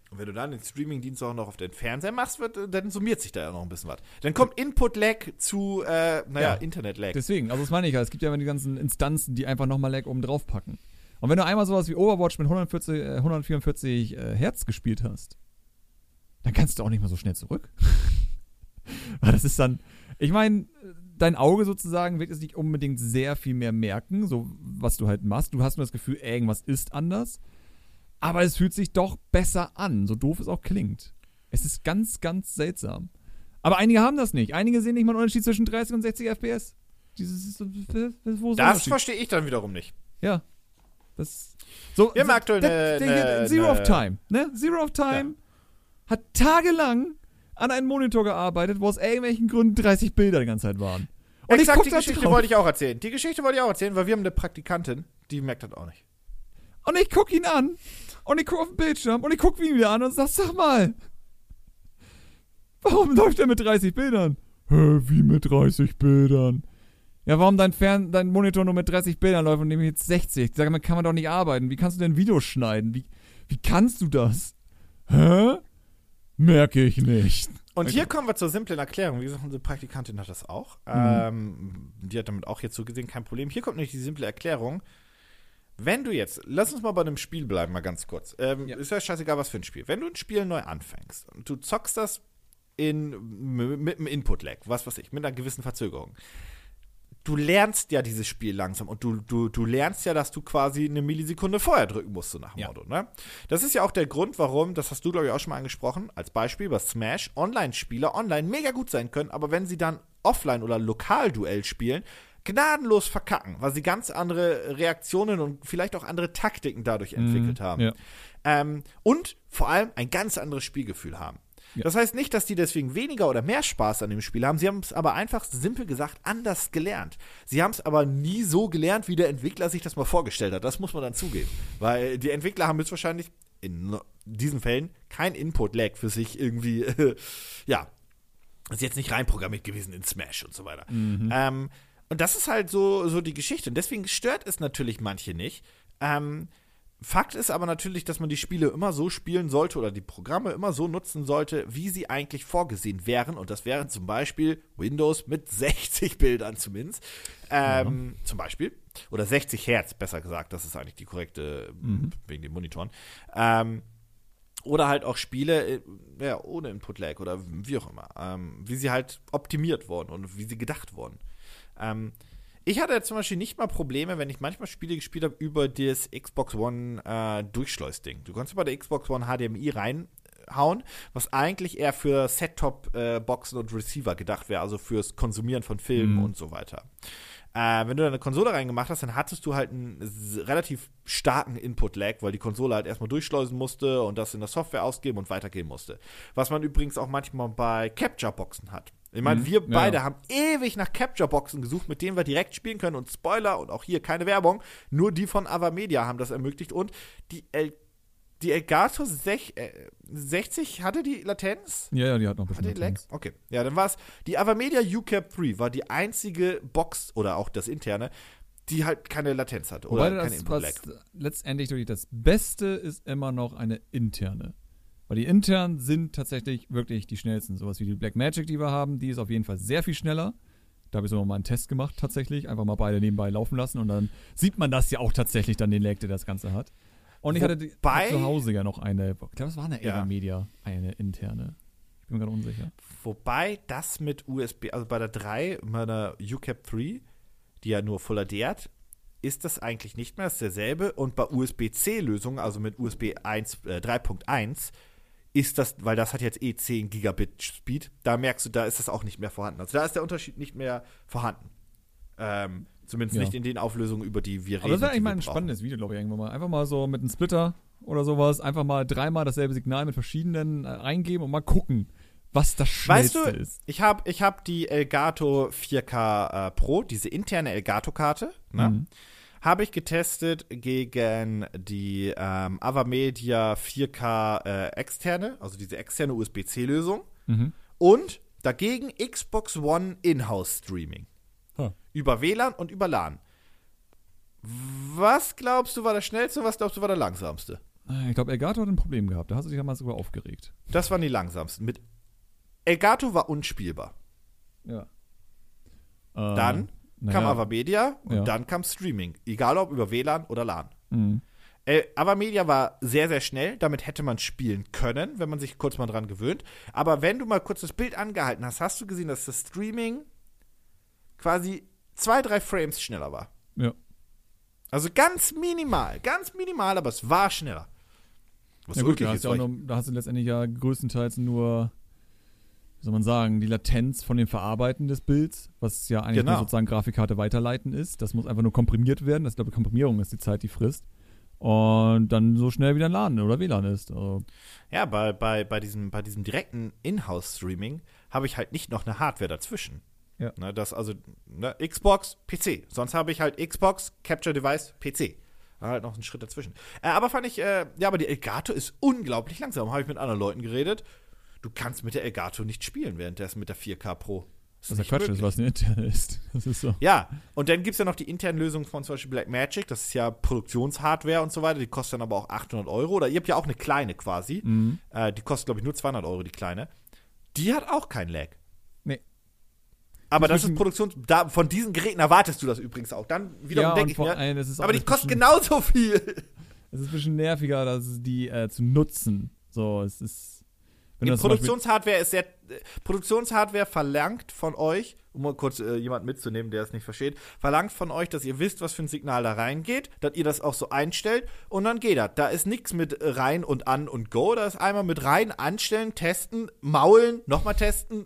Und wenn du dann den Streaming-Dienst auch noch auf den Fernseher machst, wird, dann summiert sich da ja noch ein bisschen was. Dann kommt Input-Lag zu, äh, naja, ja, Internet-Lag. Deswegen, also das meine ich ja. Es gibt ja immer die ganzen Instanzen, die einfach nochmal Lag oben drauf packen. Und wenn du einmal sowas wie Overwatch mit 140, äh, 144 äh, Hertz gespielt hast, dann kannst du auch nicht mehr so schnell zurück. Weil das ist dann, ich meine, dein Auge sozusagen wird es nicht unbedingt sehr viel mehr merken, so was du halt machst. Du hast nur das Gefühl, irgendwas ist anders aber es fühlt sich doch besser an, so doof es auch klingt. Es ist ganz, ganz seltsam. Aber einige haben das nicht. Einige sehen nicht mal einen Unterschied zwischen 30 und 60 FPS. Dieses, das verstehe ich dann wiederum nicht. Ja. Das, so, Wir haben aktuell der, der, der, ne, Zero ne. of Time. Ne? Zero of Time ja. hat tagelang an einem Monitor gearbeitet, wo aus irgendwelchen Gründen 30 Bilder die ganze Zeit waren. Und Exakt, ich die Geschichte drauf. wollte ich auch erzählen. Die Geschichte wollte ich auch erzählen, weil wir haben eine Praktikantin, die merkt das auch nicht. Und ich gucke ihn an und ich gucke auf den Bildschirm und ich gucke ihn wieder an und sag, sag mal, warum läuft er mit 30 Bildern? Hä, wie mit 30 Bildern? Ja, warum dein, Fern dein Monitor nur mit 30 Bildern läuft und nämlich jetzt 60? Sag mal, kann man doch nicht arbeiten. Wie kannst du denn Videos schneiden? Wie, wie kannst du das? Hä? Merke ich nicht. Und hier kommen wir zur simplen Erklärung. Wie gesagt, unsere Praktikantin hat das auch. Mhm. Ähm, die hat damit auch jetzt so gesehen kein Problem. Hier kommt nämlich die simple Erklärung. Wenn du jetzt, lass uns mal bei einem Spiel bleiben, mal ganz kurz. Ähm, ja. Ist ja scheißegal, was für ein Spiel. Wenn du ein Spiel neu anfängst und du zockst das in, mit einem Input-Lag, was weiß ich, mit einer gewissen Verzögerung, du lernst ja dieses Spiel langsam und du, du, du lernst ja, dass du quasi eine Millisekunde vorher drücken musst, so nach dem Ja. Motto. Ne? Das ist ja auch der Grund, warum, das hast du, glaube ich, auch schon mal angesprochen, als Beispiel bei Smash, Online-Spieler online mega gut sein können, aber wenn sie dann offline oder Lokalduell spielen, gnadenlos verkacken, weil sie ganz andere Reaktionen und vielleicht auch andere Taktiken dadurch entwickelt haben. Ja. Ähm, und vor allem ein ganz anderes Spielgefühl haben. Ja. Das heißt nicht, dass die deswegen weniger oder mehr Spaß an dem Spiel haben. Sie haben es aber einfach simpel gesagt anders gelernt. Sie haben es aber nie so gelernt, wie der Entwickler sich das mal vorgestellt hat. Das muss man dann zugeben. Weil die Entwickler haben jetzt wahrscheinlich in diesen Fällen kein Input-Lag für sich irgendwie, ja, ist jetzt nicht reinprogrammiert gewesen in Smash und so weiter. Ähm, und das ist halt so, so die Geschichte. Und deswegen stört es natürlich manche nicht. Ähm, Fakt ist aber natürlich, dass man die Spiele immer so spielen sollte oder die Programme immer so nutzen sollte, wie sie eigentlich vorgesehen wären. Und das wären zum Beispiel Windows mit 60 Bildern zumindest. Ähm, Zum Beispiel. Oder 60 Hertz, besser gesagt. Das ist eigentlich die korrekte, wegen den Monitoren. Ähm, oder halt auch Spiele äh, ja, ohne Input-Lag oder wie auch immer. Ähm, wie sie halt optimiert wurden und wie sie gedacht wurden. Ähm, ich hatte zum Beispiel nicht mal Probleme, wenn ich manchmal Spiele gespielt habe über das Xbox One äh, Durchschleus-Ding. Du kannst bei der Xbox One HDMI reinhauen, was eigentlich eher für Set-Top-Boxen und Receiver gedacht wäre, also fürs Konsumieren von Filmen Mhm. und so weiter. Äh, wenn du da eine Konsole reingemacht hast, dann hattest du halt einen relativ starken Input-Lag, weil die Konsole halt erstmal durchschleusen musste und das in der Software ausgeben und weitergeben musste. Was man übrigens auch manchmal bei Capture-Boxen hat. Ich meine, Mhm. wir beide ja. haben ewig nach Capture-Boxen gesucht, mit denen wir direkt spielen können und Spoiler und auch hier keine Werbung, nur die von Avamedia haben das ermöglicht und die, El die Elgato sech, äh, 60 hatte die Latenz? Ja, ja, die hat noch ein bisschen Hatte die? Latenz. Okay. Ja, dann war es. Die Avamedia UCAP 3 war die einzige Box oder auch das interne, die halt keine Latenz hatte. Wobei oder keine das, was letztendlich durch das Beste ist immer noch eine interne. Weil die internen sind tatsächlich wirklich die schnellsten. Sowas wie die Black Magic, die wir haben, die ist auf jeden Fall sehr viel schneller. Da habe ich sogar mal einen Test gemacht, tatsächlich. Einfach mal beide nebenbei laufen lassen und dann sieht man das ja auch tatsächlich, dann den Lag, der das Ganze hat. Und ich hatte die, Wobei- zu Hause ja noch eine, ich glaube, es war eine Ja. Media, eine interne. Ich bin mir gerade unsicher. Wobei das mit USB, also bei der 3, meiner UCAP 3, die ja nur Full HD hat, ist das eigentlich nicht mehr, ist derselbe. Und bei USB-C-Lösungen, also mit USB 1, äh, 3.1, ist das, weil das hat jetzt eh 10 Gigabit Speed, da merkst du, da ist das auch nicht mehr vorhanden. Also da ist der Unterschied nicht mehr vorhanden. Ähm, zumindest Ja. nicht in den Auflösungen, über die wir reden. Aber das wäre eigentlich mal ein brauchen. spannendes Video, glaube ich, irgendwann mal. Einfach mal so mit einem Splitter oder sowas, einfach mal dreimal dasselbe Signal mit verschiedenen äh, eingeben und mal gucken, was das Weißt schnellste du, ist. ich habe ich hab die Elgato 4K äh, Pro, diese interne Elgato-Karte, ne? Mhm. Habe ich getestet gegen die ähm, Avamedia 4K äh, externe, also diese externe USB-C-Lösung Mhm. und dagegen Xbox One Inhouse Streaming. Huh. Über WLAN und über LAN. Was glaubst du war das schnellste und was glaubst du war der langsamste? Ich glaube, Elgato hat ein Problem gehabt. Da hast du dich damals sogar aufgeregt. Das waren die langsamsten. Mit Elgato war unspielbar. Ja. Dann naja, kam Avamedia und Ja. dann kam Streaming. Egal ob über WLAN oder LAN. Mhm. Äh, Avamedia war sehr, sehr schnell. Damit hätte man spielen können, wenn man sich kurz mal dran gewöhnt. Aber wenn du mal kurz das Bild angehalten hast, hast du gesehen, dass das Streaming quasi zwei, drei Frames schneller war. Ja. Also ganz minimal, ganz minimal, aber es war schneller. Was ja gut, da wirklich hast, weil nur, da hast du letztendlich ja größtenteils nur, soll man sagen, die Latenz von dem Verarbeiten des Bilds, was ja eigentlich Genau. nur sozusagen Grafikkarte weiterleiten ist. Das muss einfach nur komprimiert werden. Das, ich glaube, Komprimierung ist die Zeit, die frisst. Und dann so schnell wie dein Laden oder WLAN ist. Also, ja, bei, bei, bei, diesem, bei diesem direkten Inhouse-Streaming habe ich halt nicht noch eine Hardware dazwischen. Ja. Ne, das also ne, Xbox, PC. Sonst habe ich halt Xbox, Capture Device, PC. War halt noch einen Schritt dazwischen. Äh, aber fand ich, äh, ja, aber die Elgato ist unglaublich langsam. Habe ich mit anderen Leuten geredet. Du kannst mit der Elgato nicht spielen, währenddessen mit der 4K Pro. Das was ja Quatsch ist, was eine interne ist. Das ist so. Ja, und dann gibt es ja noch die internen Lösungen von zum Beispiel Blackmagic. Das ist ja Produktionshardware und so weiter. Die kostet dann aber auch 800 Euro. Oder ihr habt ja auch eine kleine quasi. Mhm. Äh, die kostet, glaube ich, nur 200 Euro, die kleine. Die hat auch keinen Lag. Nee. Aber das ist Produktion. Da, von diesen Geräten erwartest du das übrigens auch. Dann wiederum Ja, denke ich mir. allem, ist Aber die kosten bisschen- genauso viel. Es ist ein bisschen nerviger, dass die äh, zu nutzen. So, es ist. Wenn Beispiel- Produktionshardware ist sehr. äh, Produktionshardware verlangt von euch, um mal kurz äh, jemanden mitzunehmen, der es nicht versteht, verlangt von euch, dass ihr wisst, was für ein Signal da reingeht, dass ihr das auch so einstellt und dann geht das. Da ist nichts mit rein und an und go. Da ist einmal mit rein, anstellen, testen, maulen, nochmal testen,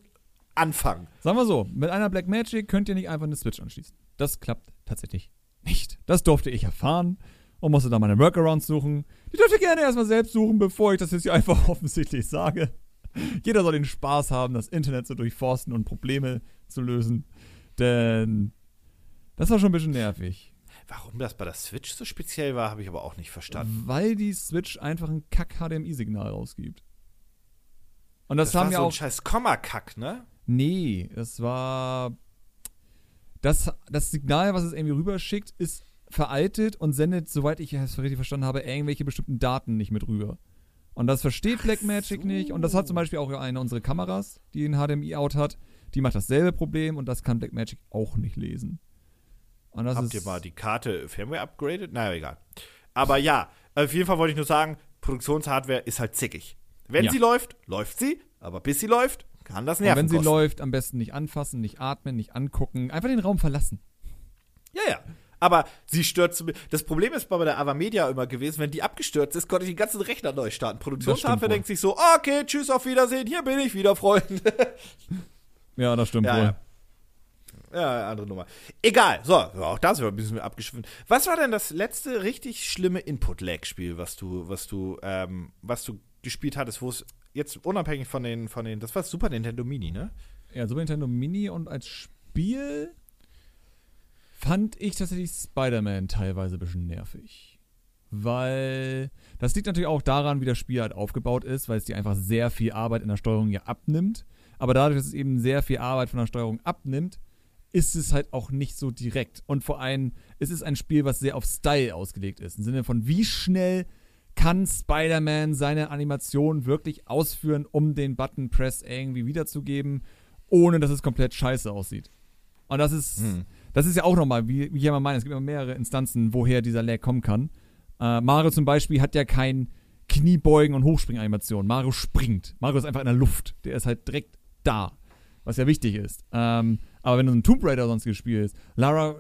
anfangen. Sagen wir so, mit einer Blackmagic könnt ihr nicht einfach eine Switch anschließen. Das klappt tatsächlich nicht. Das durfte ich erfahren und musste da meine Workarounds suchen. Die dürft ihr gerne erstmal selbst suchen, bevor ich das jetzt hier einfach offensichtlich sage. Jeder soll den Spaß haben, das Internet zu durchforsten und Probleme zu lösen. Denn das war schon ein bisschen nervig. Warum das bei der Switch so speziell war, habe ich aber auch nicht verstanden. Weil die Switch einfach ein Kack-HDMI-Signal rausgibt. Und das, Das, haben war ja so auch. ein scheiß Komma-Kack, ne? Nee, es war. Das, das Signal, was es irgendwie rüberschickt, ist veraltet und sendet, soweit ich es richtig verstanden habe, irgendwelche bestimmten Daten nicht mit rüber. Und das versteht Blackmagic so. nicht. Und das hat zum Beispiel auch eine unserer Kameras, die einen HDMI-Out hat. Die macht dasselbe Problem und das kann Blackmagic auch nicht lesen. Und Habt ihr mal die Karte Firmware upgraded? Naja, egal. Aber ja, auf jeden Fall wollte ich nur sagen, Produktionshardware ist halt zickig. Wenn Ja. sie läuft, läuft sie, aber bis sie läuft, kann das und Nerven wenn sie kosten. läuft, am besten nicht anfassen, nicht atmen, nicht angucken, einfach den Raum verlassen. Ja, ja. Aber sie stürzt. Das Problem ist bei der Avamedia immer gewesen, wenn die abgestürzt ist, konnte ich den ganzen Rechner neu starten. Produktionshardware denkt sich so, okay, tschüss, auf Wiedersehen, hier bin ich wieder, Freunde. Ja, das stimmt Ja, wohl. ja. Ja, andere Nummer. Egal, so, auch da sind wir ein bisschen abgeschwiffen. Was war denn das letzte richtig schlimme Input-Lag-Spiel, was du, was du, ähm, was du gespielt hattest, wo es jetzt unabhängig von den, von den, das war Super Nintendo Mini, ne? Ja, Super Nintendo Mini und als Spiel fand ich tatsächlich Spider-Man teilweise ein bisschen nervig. Weil das liegt natürlich auch daran, wie das Spiel halt aufgebaut ist, weil es dir einfach sehr viel Arbeit in der Steuerung ja abnimmt. Aber dadurch, dass es eben sehr viel Arbeit von der Steuerung abnimmt, ist es halt auch nicht so direkt. Und vor allem ist es ein Spiel, was sehr auf Style ausgelegt ist. Im Sinne von, wie schnell kann Spider-Man seine Animation wirklich ausführen, um den Button Press irgendwie wiederzugeben, ohne dass es komplett scheiße aussieht. Und das ist, Hm. Das ist ja auch nochmal, wie, wie immer meine, es gibt immer mehrere Instanzen, woher dieser Lag kommen kann. Äh, Mario zum Beispiel hat ja kein Kniebeugen und Hochspringanimation. Mario springt. Mario ist einfach in der Luft. Der ist halt direkt da. Was ja wichtig ist. Ähm, aber wenn du einen Tomb Raider sonst gespielt Lara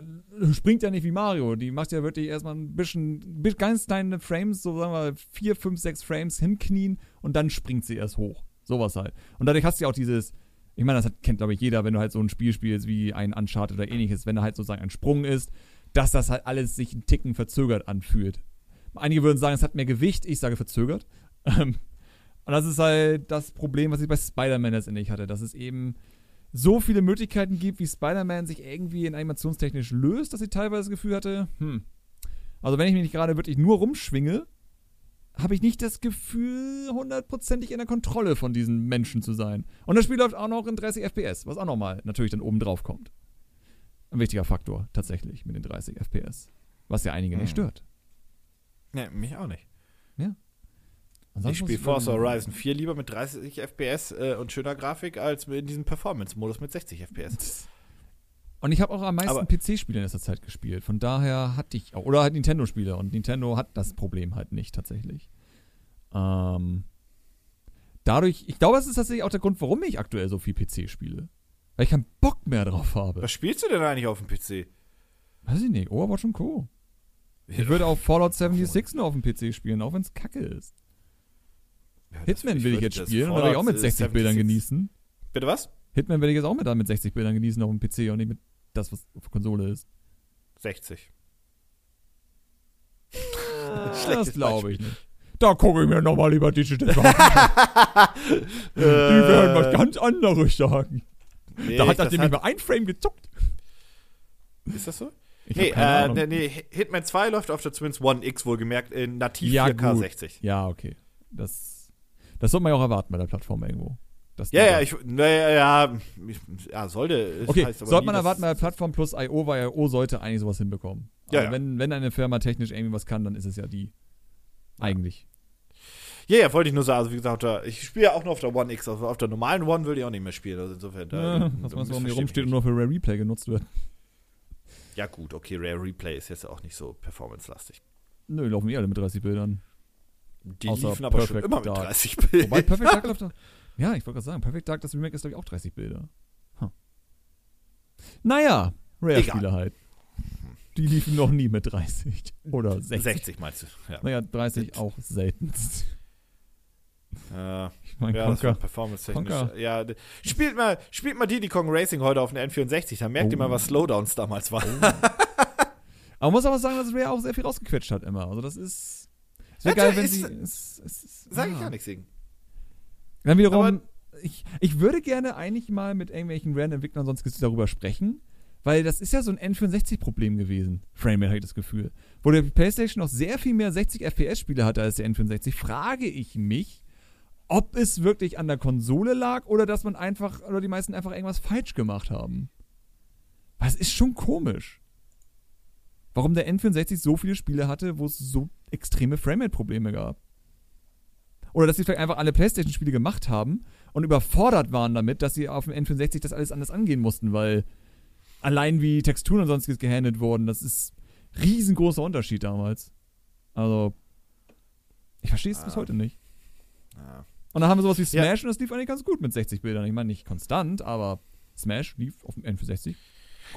springt ja nicht wie Mario. Die macht ja wirklich erstmal ein bisschen, bi- ganz kleine Frames, so sagen wir vier, fünf, sechs Frames hinknien und dann springt sie erst hoch. Sowas halt. Und dadurch hast du ja auch dieses, ich meine, das hat, kennt glaube ich jeder, wenn du halt so ein Spiel spielst wie ein Uncharted oder ähnliches, wenn da halt sozusagen ein Sprung ist, dass das halt alles sich einen Ticken verzögert anfühlt. Einige würden sagen, es hat mehr Gewicht, ich sage verzögert. Ähm, Und das ist halt das Problem, was ich bei Spider-Man letztendlich hatte, dass es eben so viele Möglichkeiten gibt, wie Spider-Man sich irgendwie in animationstechnisch löst, dass ich teilweise das Gefühl hatte, hm, also wenn ich mich nicht gerade wirklich nur rumschwinge, habe ich nicht das Gefühl, hundertprozentig in der Kontrolle von diesen Menschen zu sein. Und das Spiel läuft auch noch in 30 FPS, was auch nochmal natürlich dann oben drauf kommt. Ein wichtiger Faktor, tatsächlich, mit den 30 FPS. Was ja einige nicht Hm. stört. Ne, mich auch nicht. Ansonsten ich spiele Forza. Horizon 4 lieber mit 30 FPS äh, und schöner Grafik als in diesem Performance-Modus mit 60 FPS. Und ich habe auch am meisten PC-Spiele in letzter Zeit gespielt. Von daher hatte ich auch, oder halt Nintendo-Spiele. Und Nintendo hat das Problem halt nicht tatsächlich. Ähm, dadurch, ich glaube, das ist tatsächlich auch der Grund, warum ich aktuell so viel PC spiele. Weil ich keinen Bock mehr drauf habe. Was spielst du denn eigentlich auf dem PC? Weiß ich nicht, Overwatch und Co. Ich würde auch Fallout 76 nur auf dem PC spielen, auch wenn es kacke ist. Ja, Hitman will ich jetzt spielen und will ich auch mit Fallout, äh, 60 Bildern 76 genießen. Bitte was? Hitman will ich jetzt auch mit, mit 60 Bildern genießen auf dem PC und nicht mit das, was auf der Konsole ist. 60. das Schlechtes glaube ich nicht. Da gucke ich mir nochmal lieber Digital Die Die werden was ganz anderes sagen. Nee, da hat das das nämlich mal ein Frame gezuckt. Ist das so? Ich Nee, äh, Ahnung. nee, nee, Hitman 2 läuft auf der Twins One X wohlgemerkt in nativ Ja, 4K gut. 60. Ja, okay. Das, das sollte man ja auch erwarten bei der Plattform irgendwo. Ja, ja, ich, naja, ja, ja, sollte. Okay, sollte man erwarten bei Plattform plus IO, weil IO sollte eigentlich sowas hinbekommen. Ja, Aber ja. Wenn, wenn eine Firma technisch irgendwie was kann, dann ist es ja die. Eigentlich. Ja, ja, wollte ich nur sagen. Also, wie gesagt, ich spiele ja auch nur auf der One X. Auf, auf der normalen One würde ich auch nicht mehr spielen. Also, insofern. Da, Ja, da was man so um rumsteht und mich nur für Rare Replay genutzt wird. nicht. Ja, gut, okay, Rare Replay ist jetzt auch nicht so performance-lastig. Nö, laufen eh alle mit 30 Bildern. Die Außer liefen aber schon Perfect immer mit Dark. 30 Wobei Bildern. Perfect Dark läuft, Ja, ich wollte gerade sagen, Perfect Dark, das Remake ist, glaube ich, auch 30 Bilder. Huh. Naja, Rare-Spiele halt. Die liefen noch nie mit 30. Oder 60. 60 meinst du? Ja. Naja, 30 auch seltenst. Äh, Ich meine, ja, Conker. performance-technisch. Conker. Ja, spielt mal, spielt mal Diddy Kong Racing heute auf einer N64, dann merkt ihr Oh. mal, was Slowdowns damals waren. Aber man muss aber sagen, dass Rare auch sehr viel rausgequetscht hat immer. Also das ist. Es wäre geil, wenn ist- sie. Es, es, es, Sag ich ja. gar nichts gegen. Dann wiederum, Aber- ich, ich würde gerne eigentlich mal mit irgendwelchen Random-Entwicklern sonst darüber sprechen, weil das ist ja so ein N64-Problem gewesen. Framerate habe ich das Gefühl. Wo der PlayStation noch sehr viel mehr 60 FPS-Spiele hatte als der N64, frage ich mich, ob es wirklich an der Konsole lag oder dass man einfach, oder die meisten einfach irgendwas falsch gemacht haben. Weil es ist schon komisch. Warum der N64 so viele Spiele hatte, wo es so extreme Framerate-Probleme gab. Oder dass sie vielleicht einfach alle PlayStation-Spiele gemacht haben und überfordert waren damit, dass sie auf dem N64 das alles anders angehen mussten, weil allein wie Texturen und sonstiges gehandelt wurden, das ist riesengroßer Unterschied damals. Also, ich verstehe es bis Ah. heute nicht. Ja. Und dann haben wir sowas wie Ja. Smash und das lief eigentlich ganz gut mit 60 Bildern. Ich meine, nicht konstant, aber Smash lief auf dem N64.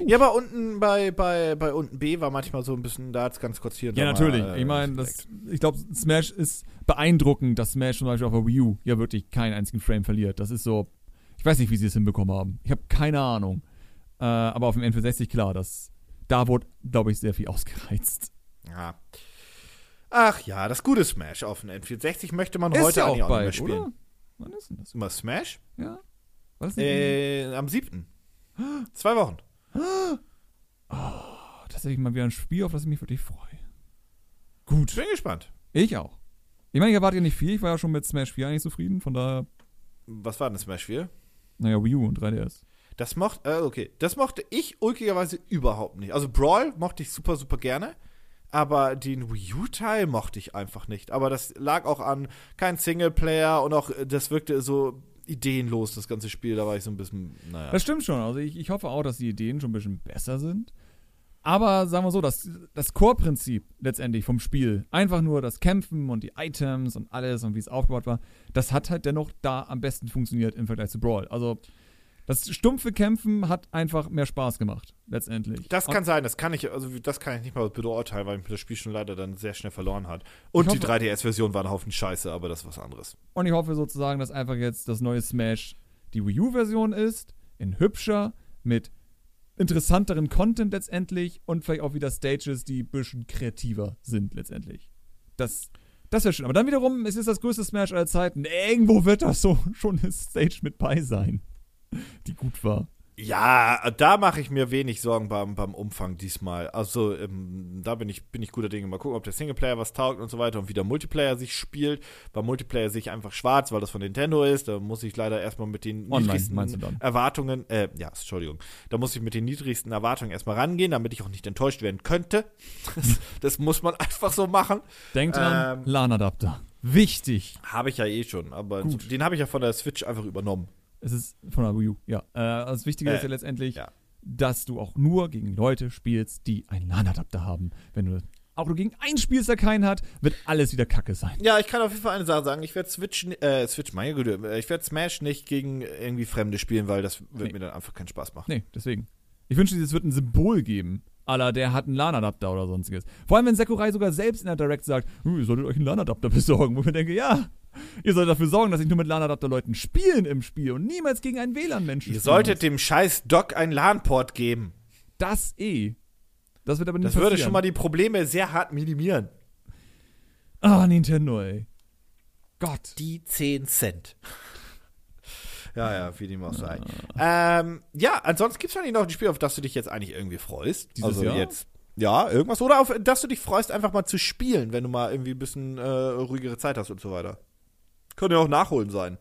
Ja, aber unten bei, bei, bei unten B war manchmal so ein bisschen, da hat's ganz kurz hier Ja, natürlich. Mal, äh, ich meine, ich glaube, Smash ist beeindruckend, dass Smash zum Beispiel auf der Wii U ja wirklich keinen einzigen Frame verliert. Das ist so, ich weiß nicht, wie sie es hinbekommen haben. Ich habe keine Ahnung. Äh, aber auf dem N64, klar, das, da wurde, glaube ich, sehr viel ausgereizt. Ja. Ach ja, das gute Smash auf dem N64 möchte man ist heute ja eigentlich auch auch nicht mehr bald, spielen. oder? Wann ist denn das? Immer Smash? Ja? War das nicht? Äh, am 7. Zwei Wochen. Oh, tatsächlich mal wieder ein Spiel, auf das ich mich wirklich freue. Gut. Bin gespannt. Ich auch. Ich meine, ich erwarte ja nicht viel. Ich war ja schon mit Smash 4 eigentlich zufrieden. Von daher, Was war denn Smash 4? naja, Wii U und 3DS. Das mochte, äh, okay, das mochte ich ulkigerweise überhaupt nicht. Also Brawl mochte ich super, super gerne, aber den Wii U-Teil mochte ich einfach nicht. Aber das lag auch an kein Singleplayer und auch, äh, das wirkte so ideenlos, das ganze Spiel. Da war ich so ein bisschen, naja. Das stimmt schon. Also ich, ich hoffe auch, dass die Ideen schon ein bisschen besser sind. Aber sagen wir so, das, das Core-Prinzip letztendlich vom Spiel, einfach nur das Kämpfen und die Items und alles und wie es aufgebaut war, das hat halt dennoch da am besten funktioniert im Vergleich zu Brawl. Also das stumpfe Kämpfen hat einfach mehr Spaß gemacht, letztendlich. Das Und- kann sein, das kann ich, also das kann ich nicht mal beurteilen, weil mich das Spiel schon leider dann sehr schnell verloren hat. Und Ich die hoffe- 3DS-Version war ein Haufen Scheiße, aber das ist was anderes. Und ich hoffe sozusagen, dass einfach jetzt das neue Smash die Wii U-Version ist, in hübscher, mit interessanteren Content letztendlich und vielleicht auch wieder Stages, die ein bisschen kreativer sind letztendlich. Das, das wäre schön. Aber dann wiederum, es ist das größte Smash aller Zeiten. Irgendwo wird das so schon eine Stage mit bei sein, die gut war. Ja, da mache ich mir wenig Sorgen beim, beim Umfang diesmal. Also, ähm, da bin ich, bin ich guter Dinge. Mal gucken, ob der Singleplayer was taugt und so weiter und wie der Multiplayer sich spielt. Beim Multiplayer sehe ich einfach schwarz, weil das von Nintendo ist. Da muss ich leider erstmal mit den Online, niedrigsten? Erwartungen, äh, ja, Entschuldigung. Da muss ich mit den niedrigsten Erwartungen erstmal rangehen, damit ich auch nicht enttäuscht werden könnte. Das, das muss man einfach so machen. Denkt dran, Ähm. LAN-Adapter. Wichtig. Habe ich ja eh schon, aber Gut. den habe ich ja von der Switch einfach übernommen. Es ist von der Wii U, ja. Äh, das Wichtige Äh, ist ja letztendlich, ja. dass du auch nur gegen Leute spielst, die einen LAN-Adapter haben. Wenn du auch nur gegen einen spielst, der keinen hat, wird alles wieder Kacke sein. Ja, ich kann auf jeden Fall eine Sache sagen. Ich werde Switch, äh, Switch, meine Güte, äh, ich werde Smash nicht gegen irgendwie Fremde spielen, weil das wird Nee. mir dann einfach keinen Spaß machen. Nee, deswegen. Ich wünschte, es wird ein Symbol geben. Aller, der hat einen LAN-Adapter oder sonstiges. Vor allem, wenn Sakurai sogar selbst in der Direct sagt, "Hm, ihr solltet euch einen LAN-Adapter besorgen. Wo ich mir denke, ja, ihr solltet dafür sorgen, dass ich nur mit LAN-Adapter-Leuten spielen im Spiel und niemals gegen einen WLAN-Menschen Ihr solltet dem scheiß Doc einen LAN-Port geben. Das eh. Das wird aber nicht Das würde schon mal die Probleme sehr hart minimieren. Ah, Nintendo, ey. Gott. Die 10 Cent. Ja, ja, wie dem auch sei. Ähm, ja, ansonsten gibt es eigentlich noch ein Spiel, auf das du dich jetzt eigentlich irgendwie freust. Dieses also Jahr? jetzt. Ja, irgendwas. Oder auf das du dich freust, einfach mal zu spielen, wenn du mal irgendwie ein bisschen äh, ruhigere Zeit hast und so weiter. Könnte ja auch nachholen sein.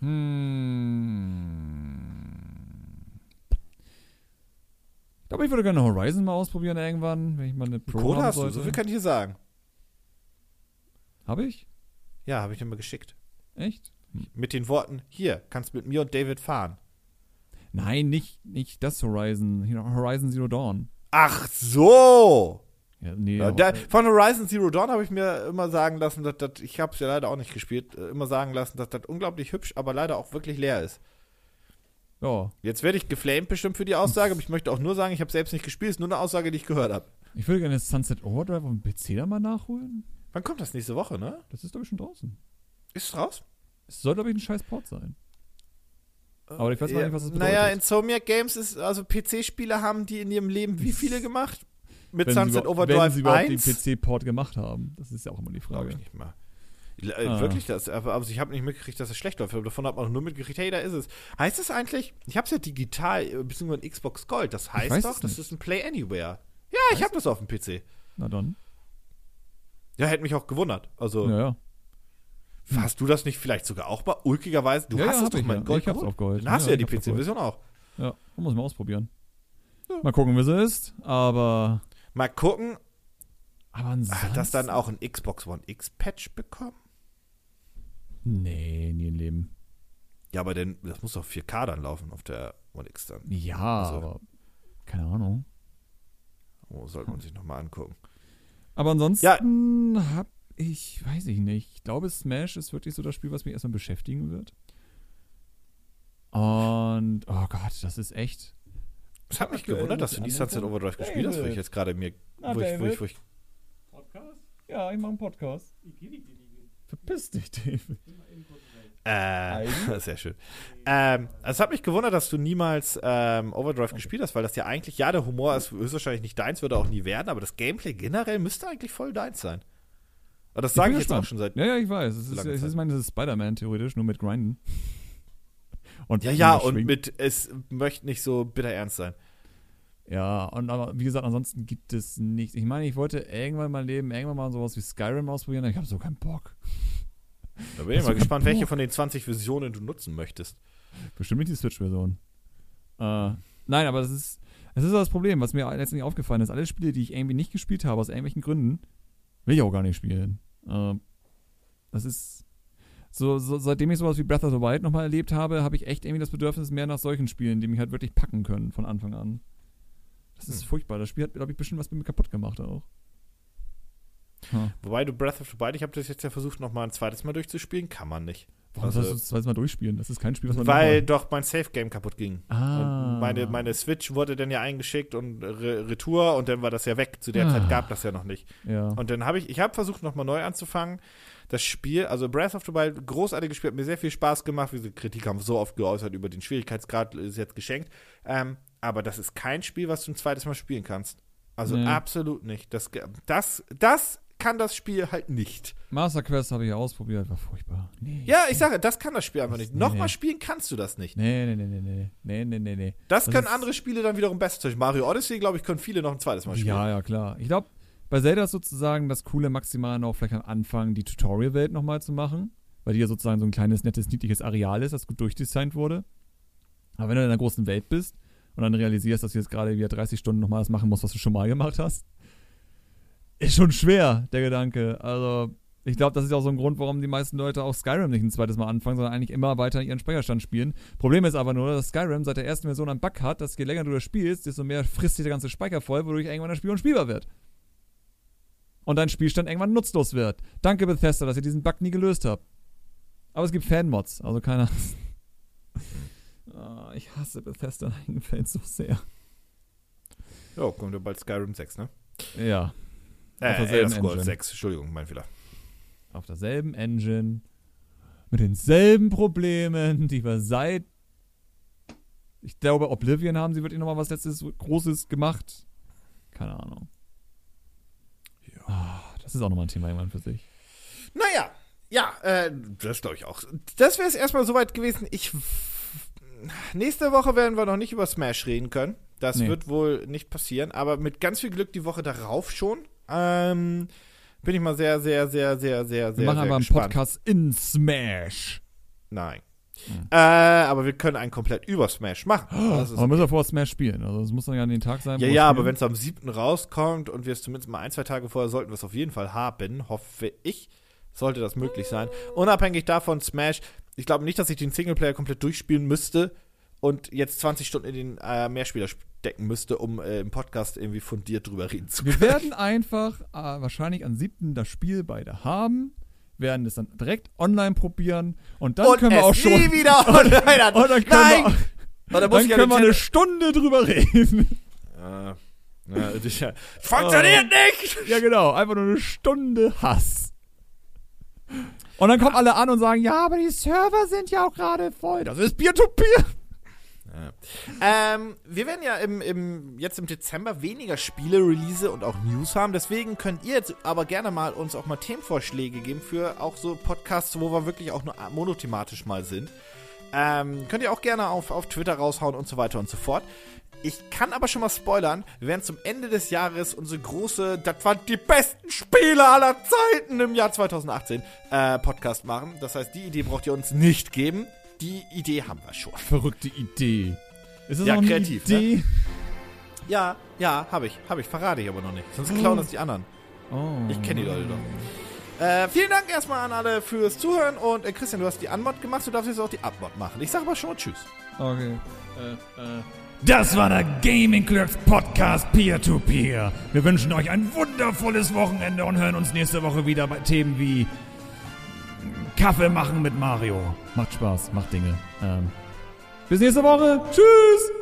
Hm. Ich glaube, ich würde gerne Horizon mal ausprobieren irgendwann, wenn ich mal eine Pro Code hast du, sollte. so viel kann ich dir sagen. Habe ich? Ja, habe ich dir mal geschickt. Echt? Mit den Worten, hier, kannst mit mir und David fahren. Nein, nicht, nicht das Horizon. Horizon Zero Dawn. Ach so! Ja, nee, aber- der, von Horizon Zero Dawn habe ich mir immer sagen lassen, dass das, ich habe es ja leider auch nicht gespielt, äh, immer sagen lassen, dass das unglaublich hübsch, aber leider auch wirklich leer ist. ja. Jetzt werde ich geflamed bestimmt für die Aussage, aber ich möchte auch nur sagen, ich habe selbst nicht gespielt, ist nur eine Aussage, die ich gehört habe. Ich würde gerne Sunset Overdrive auf dem PC da mal nachholen. Wann kommt das nächste Woche, ne? Das ist, glaube ich, schon draußen. Ist es raus? Es soll, glaube ich, ein scheiß Port sein. Aber ich weiß mal Ja, nicht, was das Naja, bedeutet. Insomniac Games ist, also PC-Spiele haben die in ihrem Leben wie viele gemacht? Mit Wenn sie Sunset wenn Overdrive sie überhaupt 1? den PC-Port gemacht haben. Das ist ja auch immer die Glaube Frage. ich nicht mal. Äh, Ah. Wirklich das, aber also ich habe nicht mitgekriegt, dass es schlecht läuft. Davon hat man nur mitgekriegt, hey, da ist es. Heißt das eigentlich, ich habe es ja digital, äh, beziehungsweise Xbox Gold, das heißt doch, es das ist ein Play Anywhere. Ja, ich habe das auf dem PC. Na dann. Ja, hätte mich auch gewundert. Also, Ja, ja. Hast du das nicht vielleicht sogar auch mal ulkigerweise? Du Ja, hast ja, es doch ich mal ja. in Gold Ich hab's geholt. auf Gold. Dann hast Ja, du ja ich die. PC-Version auch. Ja, muss man ausprobieren. Mal gucken, wie sie ist. Aber. Mal gucken, Aber ansonsten. hat das dann auch ein Xbox One X-Patch bekommen? Nee, nie im Leben. Ja, aber denn, das muss doch 4K dann laufen auf der One X dann. Ja, Also- aber. Keine Ahnung. Oh, sollte man sich nochmal angucken. Aber ansonsten hab ich, weiß ich nicht. Ich glaube, Smash ist wirklich so das Spiel, was mich erstmal beschäftigen wird. Und, oh Gott, das ist echt. Es hat mich Aktuell gewundert, dass du nie Sunset. Overdrive gespielt hast, wo ich jetzt gerade mir. Na, Wo ich, wo ich, wo ich, Podcast? Ja, ich mache einen Podcast. Verpiss dich, David. äh, sehr schön. Ähm, es hat mich gewundert, dass du niemals ähm, Overdrive gespielt hast, weil das ja eigentlich, ja, der Humor ist höchstwahrscheinlich nicht deins, würde auch nie werden, aber das Gameplay generell müsste eigentlich voll deins sein. Aber das sage ich bin jetzt auch schon seit. Ja, ja, ich weiß. Es ist, es ist meine Spider-Man theoretisch, nur mit Grinden. Und Ja, ja, und mit, es möchte nicht so bitter ernst sein. Ja, und aber wie gesagt, ansonsten gibt es nichts. Ich meine, ich wollte irgendwann mal leben, irgendwann mal sowas wie Skyrim ausprobieren, aber ich habe so keinen Bock. Da bin ich mal gespannt, keinen welche Bock? von den 20 Versionen du nutzen möchtest. Bestimmt nicht die Switch-Version. Äh, nein, aber das ist, das ist das Problem, was mir letztendlich aufgefallen ist. Alle Spiele, die ich irgendwie nicht gespielt habe, aus irgendwelchen Gründen, will ich auch gar nicht spielen. Äh, das ist. So, so, seitdem ich sowas wie Breath of the Wild nochmal erlebt habe, habe ich echt irgendwie das Bedürfnis mehr nach solchen Spielen, die mich halt wirklich packen können von Anfang an. Das ist Hm. furchtbar. Das Spiel hat, glaube ich, bestimmt was mit mir kaputt gemacht auch. Hm. Wobei du Breath of the Wild, ich habe das jetzt ja versucht, nochmal ein zweites Mal durchzuspielen, kann man nicht. Warum Also- sollst du das zweites Mal durchspielen? Das ist kein Spiel, was man Weil doch mein Safe-Game kaputt ging. Ah. Und meine, meine Switch wurde dann ja eingeschickt und Re Retour und dann war das ja weg. Zu der Ah. Zeit gab das ja noch nicht. Ja. Und dann habe ich, ich habe versucht, nochmal neu anzufangen. Das Spiel, also Breath of the Wild, großartiges Spiel, hat mir sehr viel Spaß gemacht. Diese Kritik haben so oft geäußert über den Schwierigkeitsgrad, ist jetzt geschenkt. Ähm, aber das ist kein Spiel, was du ein zweites Mal spielen kannst. Also Nee. absolut nicht. Das, das, das kann das Spiel halt nicht. Master Quest habe ich ausprobiert, war furchtbar. Nee. Ja, ich sage, das kann das Spiel einfach nicht. Nee, Nochmal nee. spielen kannst du das nicht. Nee, nee, nee, nee, nee. Nee, nee, nee. Das, Das können andere Spiele dann wiederum besser. Zum Beispiel Mario Odyssey, glaube ich, können viele noch ein zweites Mal spielen. Ja, ja, klar. Ich glaube, bei Zelda ist sozusagen das Coole maximal noch vielleicht am Anfang die Tutorial-Welt nochmal zu machen, weil die ja sozusagen so ein kleines, nettes, niedliches Areal ist, das gut durchdesignt wurde. Aber wenn du in einer großen Welt bist und dann realisierst, dass du jetzt gerade wieder 30 Stunden nochmal das machen musst, was du schon mal gemacht hast, ist schon schwer, der Gedanke. Also, ich glaube, das ist auch so ein Grund, warum die meisten Leute auch Skyrim nicht ein zweites Mal anfangen, sondern eigentlich immer weiter ihren Speicherstand spielen. Problem ist aber nur, dass Skyrim seit der ersten Version einen Bug hat, dass je länger du das spielst, desto mehr frisst sich der ganze Speicher voll, wodurch irgendwann das Spiel unspielbar wird. Und dein Spielstand irgendwann nutzlos wird. Danke Bethesda, dass ihr diesen Bug nie gelöst habt. Aber es gibt Fanmods, also keiner. Ah, ich hasse Bethesda in eigenen Fällen so sehr. Ja, kommt ja bald Skyrim 6, ne? Ja, Äh, Auf derselben Elder Scrolls Engine. 6, Entschuldigung, mein Fehler. auf derselben Engine, mit denselben Problemen, die wir seit. Ich glaube, Oblivion haben sie wirklich nochmal was letztes Großes gemacht. Keine Ahnung. Ja. Ah, das ist auch nochmal ein Thema irgendwann für sich. Naja, ja, äh, das glaube ich auch. Das wäre es erstmal soweit gewesen. Ich. Nächste Woche werden wir noch nicht über Smash reden können. Das Nee. wird wohl nicht passieren, aber mit ganz viel Glück die Woche darauf schon. Ähm, bin ich mal sehr, sehr, sehr, sehr, sehr, Wir sehr, machen sehr aber einen gespannt. Podcast in Smash. Nein. Hm. Äh, aber wir können einen komplett über Smash machen. Das ist aber müssen wir vorher Smash spielen. Also es muss dann ja an den Tag sein. Ja, wir ja, aber wenn es am 7. rauskommt und wir es zumindest mal ein, zwei Tage vorher sollten wir es auf jeden Fall haben, hoffe ich, sollte das möglich sein. Unabhängig davon, Smash, ich glaube nicht, dass ich den Singleplayer komplett durchspielen müsste und jetzt 20 Stunden in den äh, Mehrspieler stecken müsste, um äh, im Podcast irgendwie fundiert drüber reden zu Wir können. werden einfach äh, wahrscheinlich am 7. das Spiel beide haben, werden es dann direkt online probieren und dann und können wir auch schon. nie wieder online an. Und dann können Nein! wir, Und dann dann ja können wir eine Stunde drüber reden. Ja, ist ja- Funktioniert nicht! Ja, genau. Einfach nur eine Stunde Hass. Und dann kommen alle an und sagen, ja, aber die Server sind ja auch gerade voll. Das ist Peer-to-Peer. Ähm, wir werden ja im, im, jetzt im Dezember weniger Spiele, Release und auch News haben. Deswegen könnt ihr jetzt aber gerne mal uns auch mal Themenvorschläge geben für auch so Podcasts, wo wir wirklich auch nur monothematisch mal sind. Ähm, könnt ihr auch gerne auf, auf Twitter raushauen und so weiter und so fort. Ich kann aber schon mal spoilern, wir werden zum Ende des Jahres unsere große, das waren die besten Spiele aller Zeiten im Jahr 2018, äh, Podcast machen. Das heißt, die Idee braucht ihr uns nicht geben. Die Idee haben wir schon. Verrückte Idee. Ist das Ja, auch eine kreativ, ne? Idee? Ja, ja, habe ich. Habe ich. Verrate ich aber noch nicht. Sonst klauen das die anderen. Oh. Ich kenne die Leute doch. Äh, vielen Dank erstmal an alle fürs Zuhören und äh, Christian, du hast die Anmod gemacht, du darfst jetzt auch die Abmod machen. Ich sage aber schon mal Tschüss. Okay. Äh, äh. Das war der Gaming Clerks Podcast Peer-to-Peer. Wir wünschen euch ein wundervolles Wochenende und hören uns nächste Woche wieder bei Themen wie Kaffee machen mit Mario. Macht Spaß, macht Dinge. Ähm. Bis nächste Woche. Tschüss.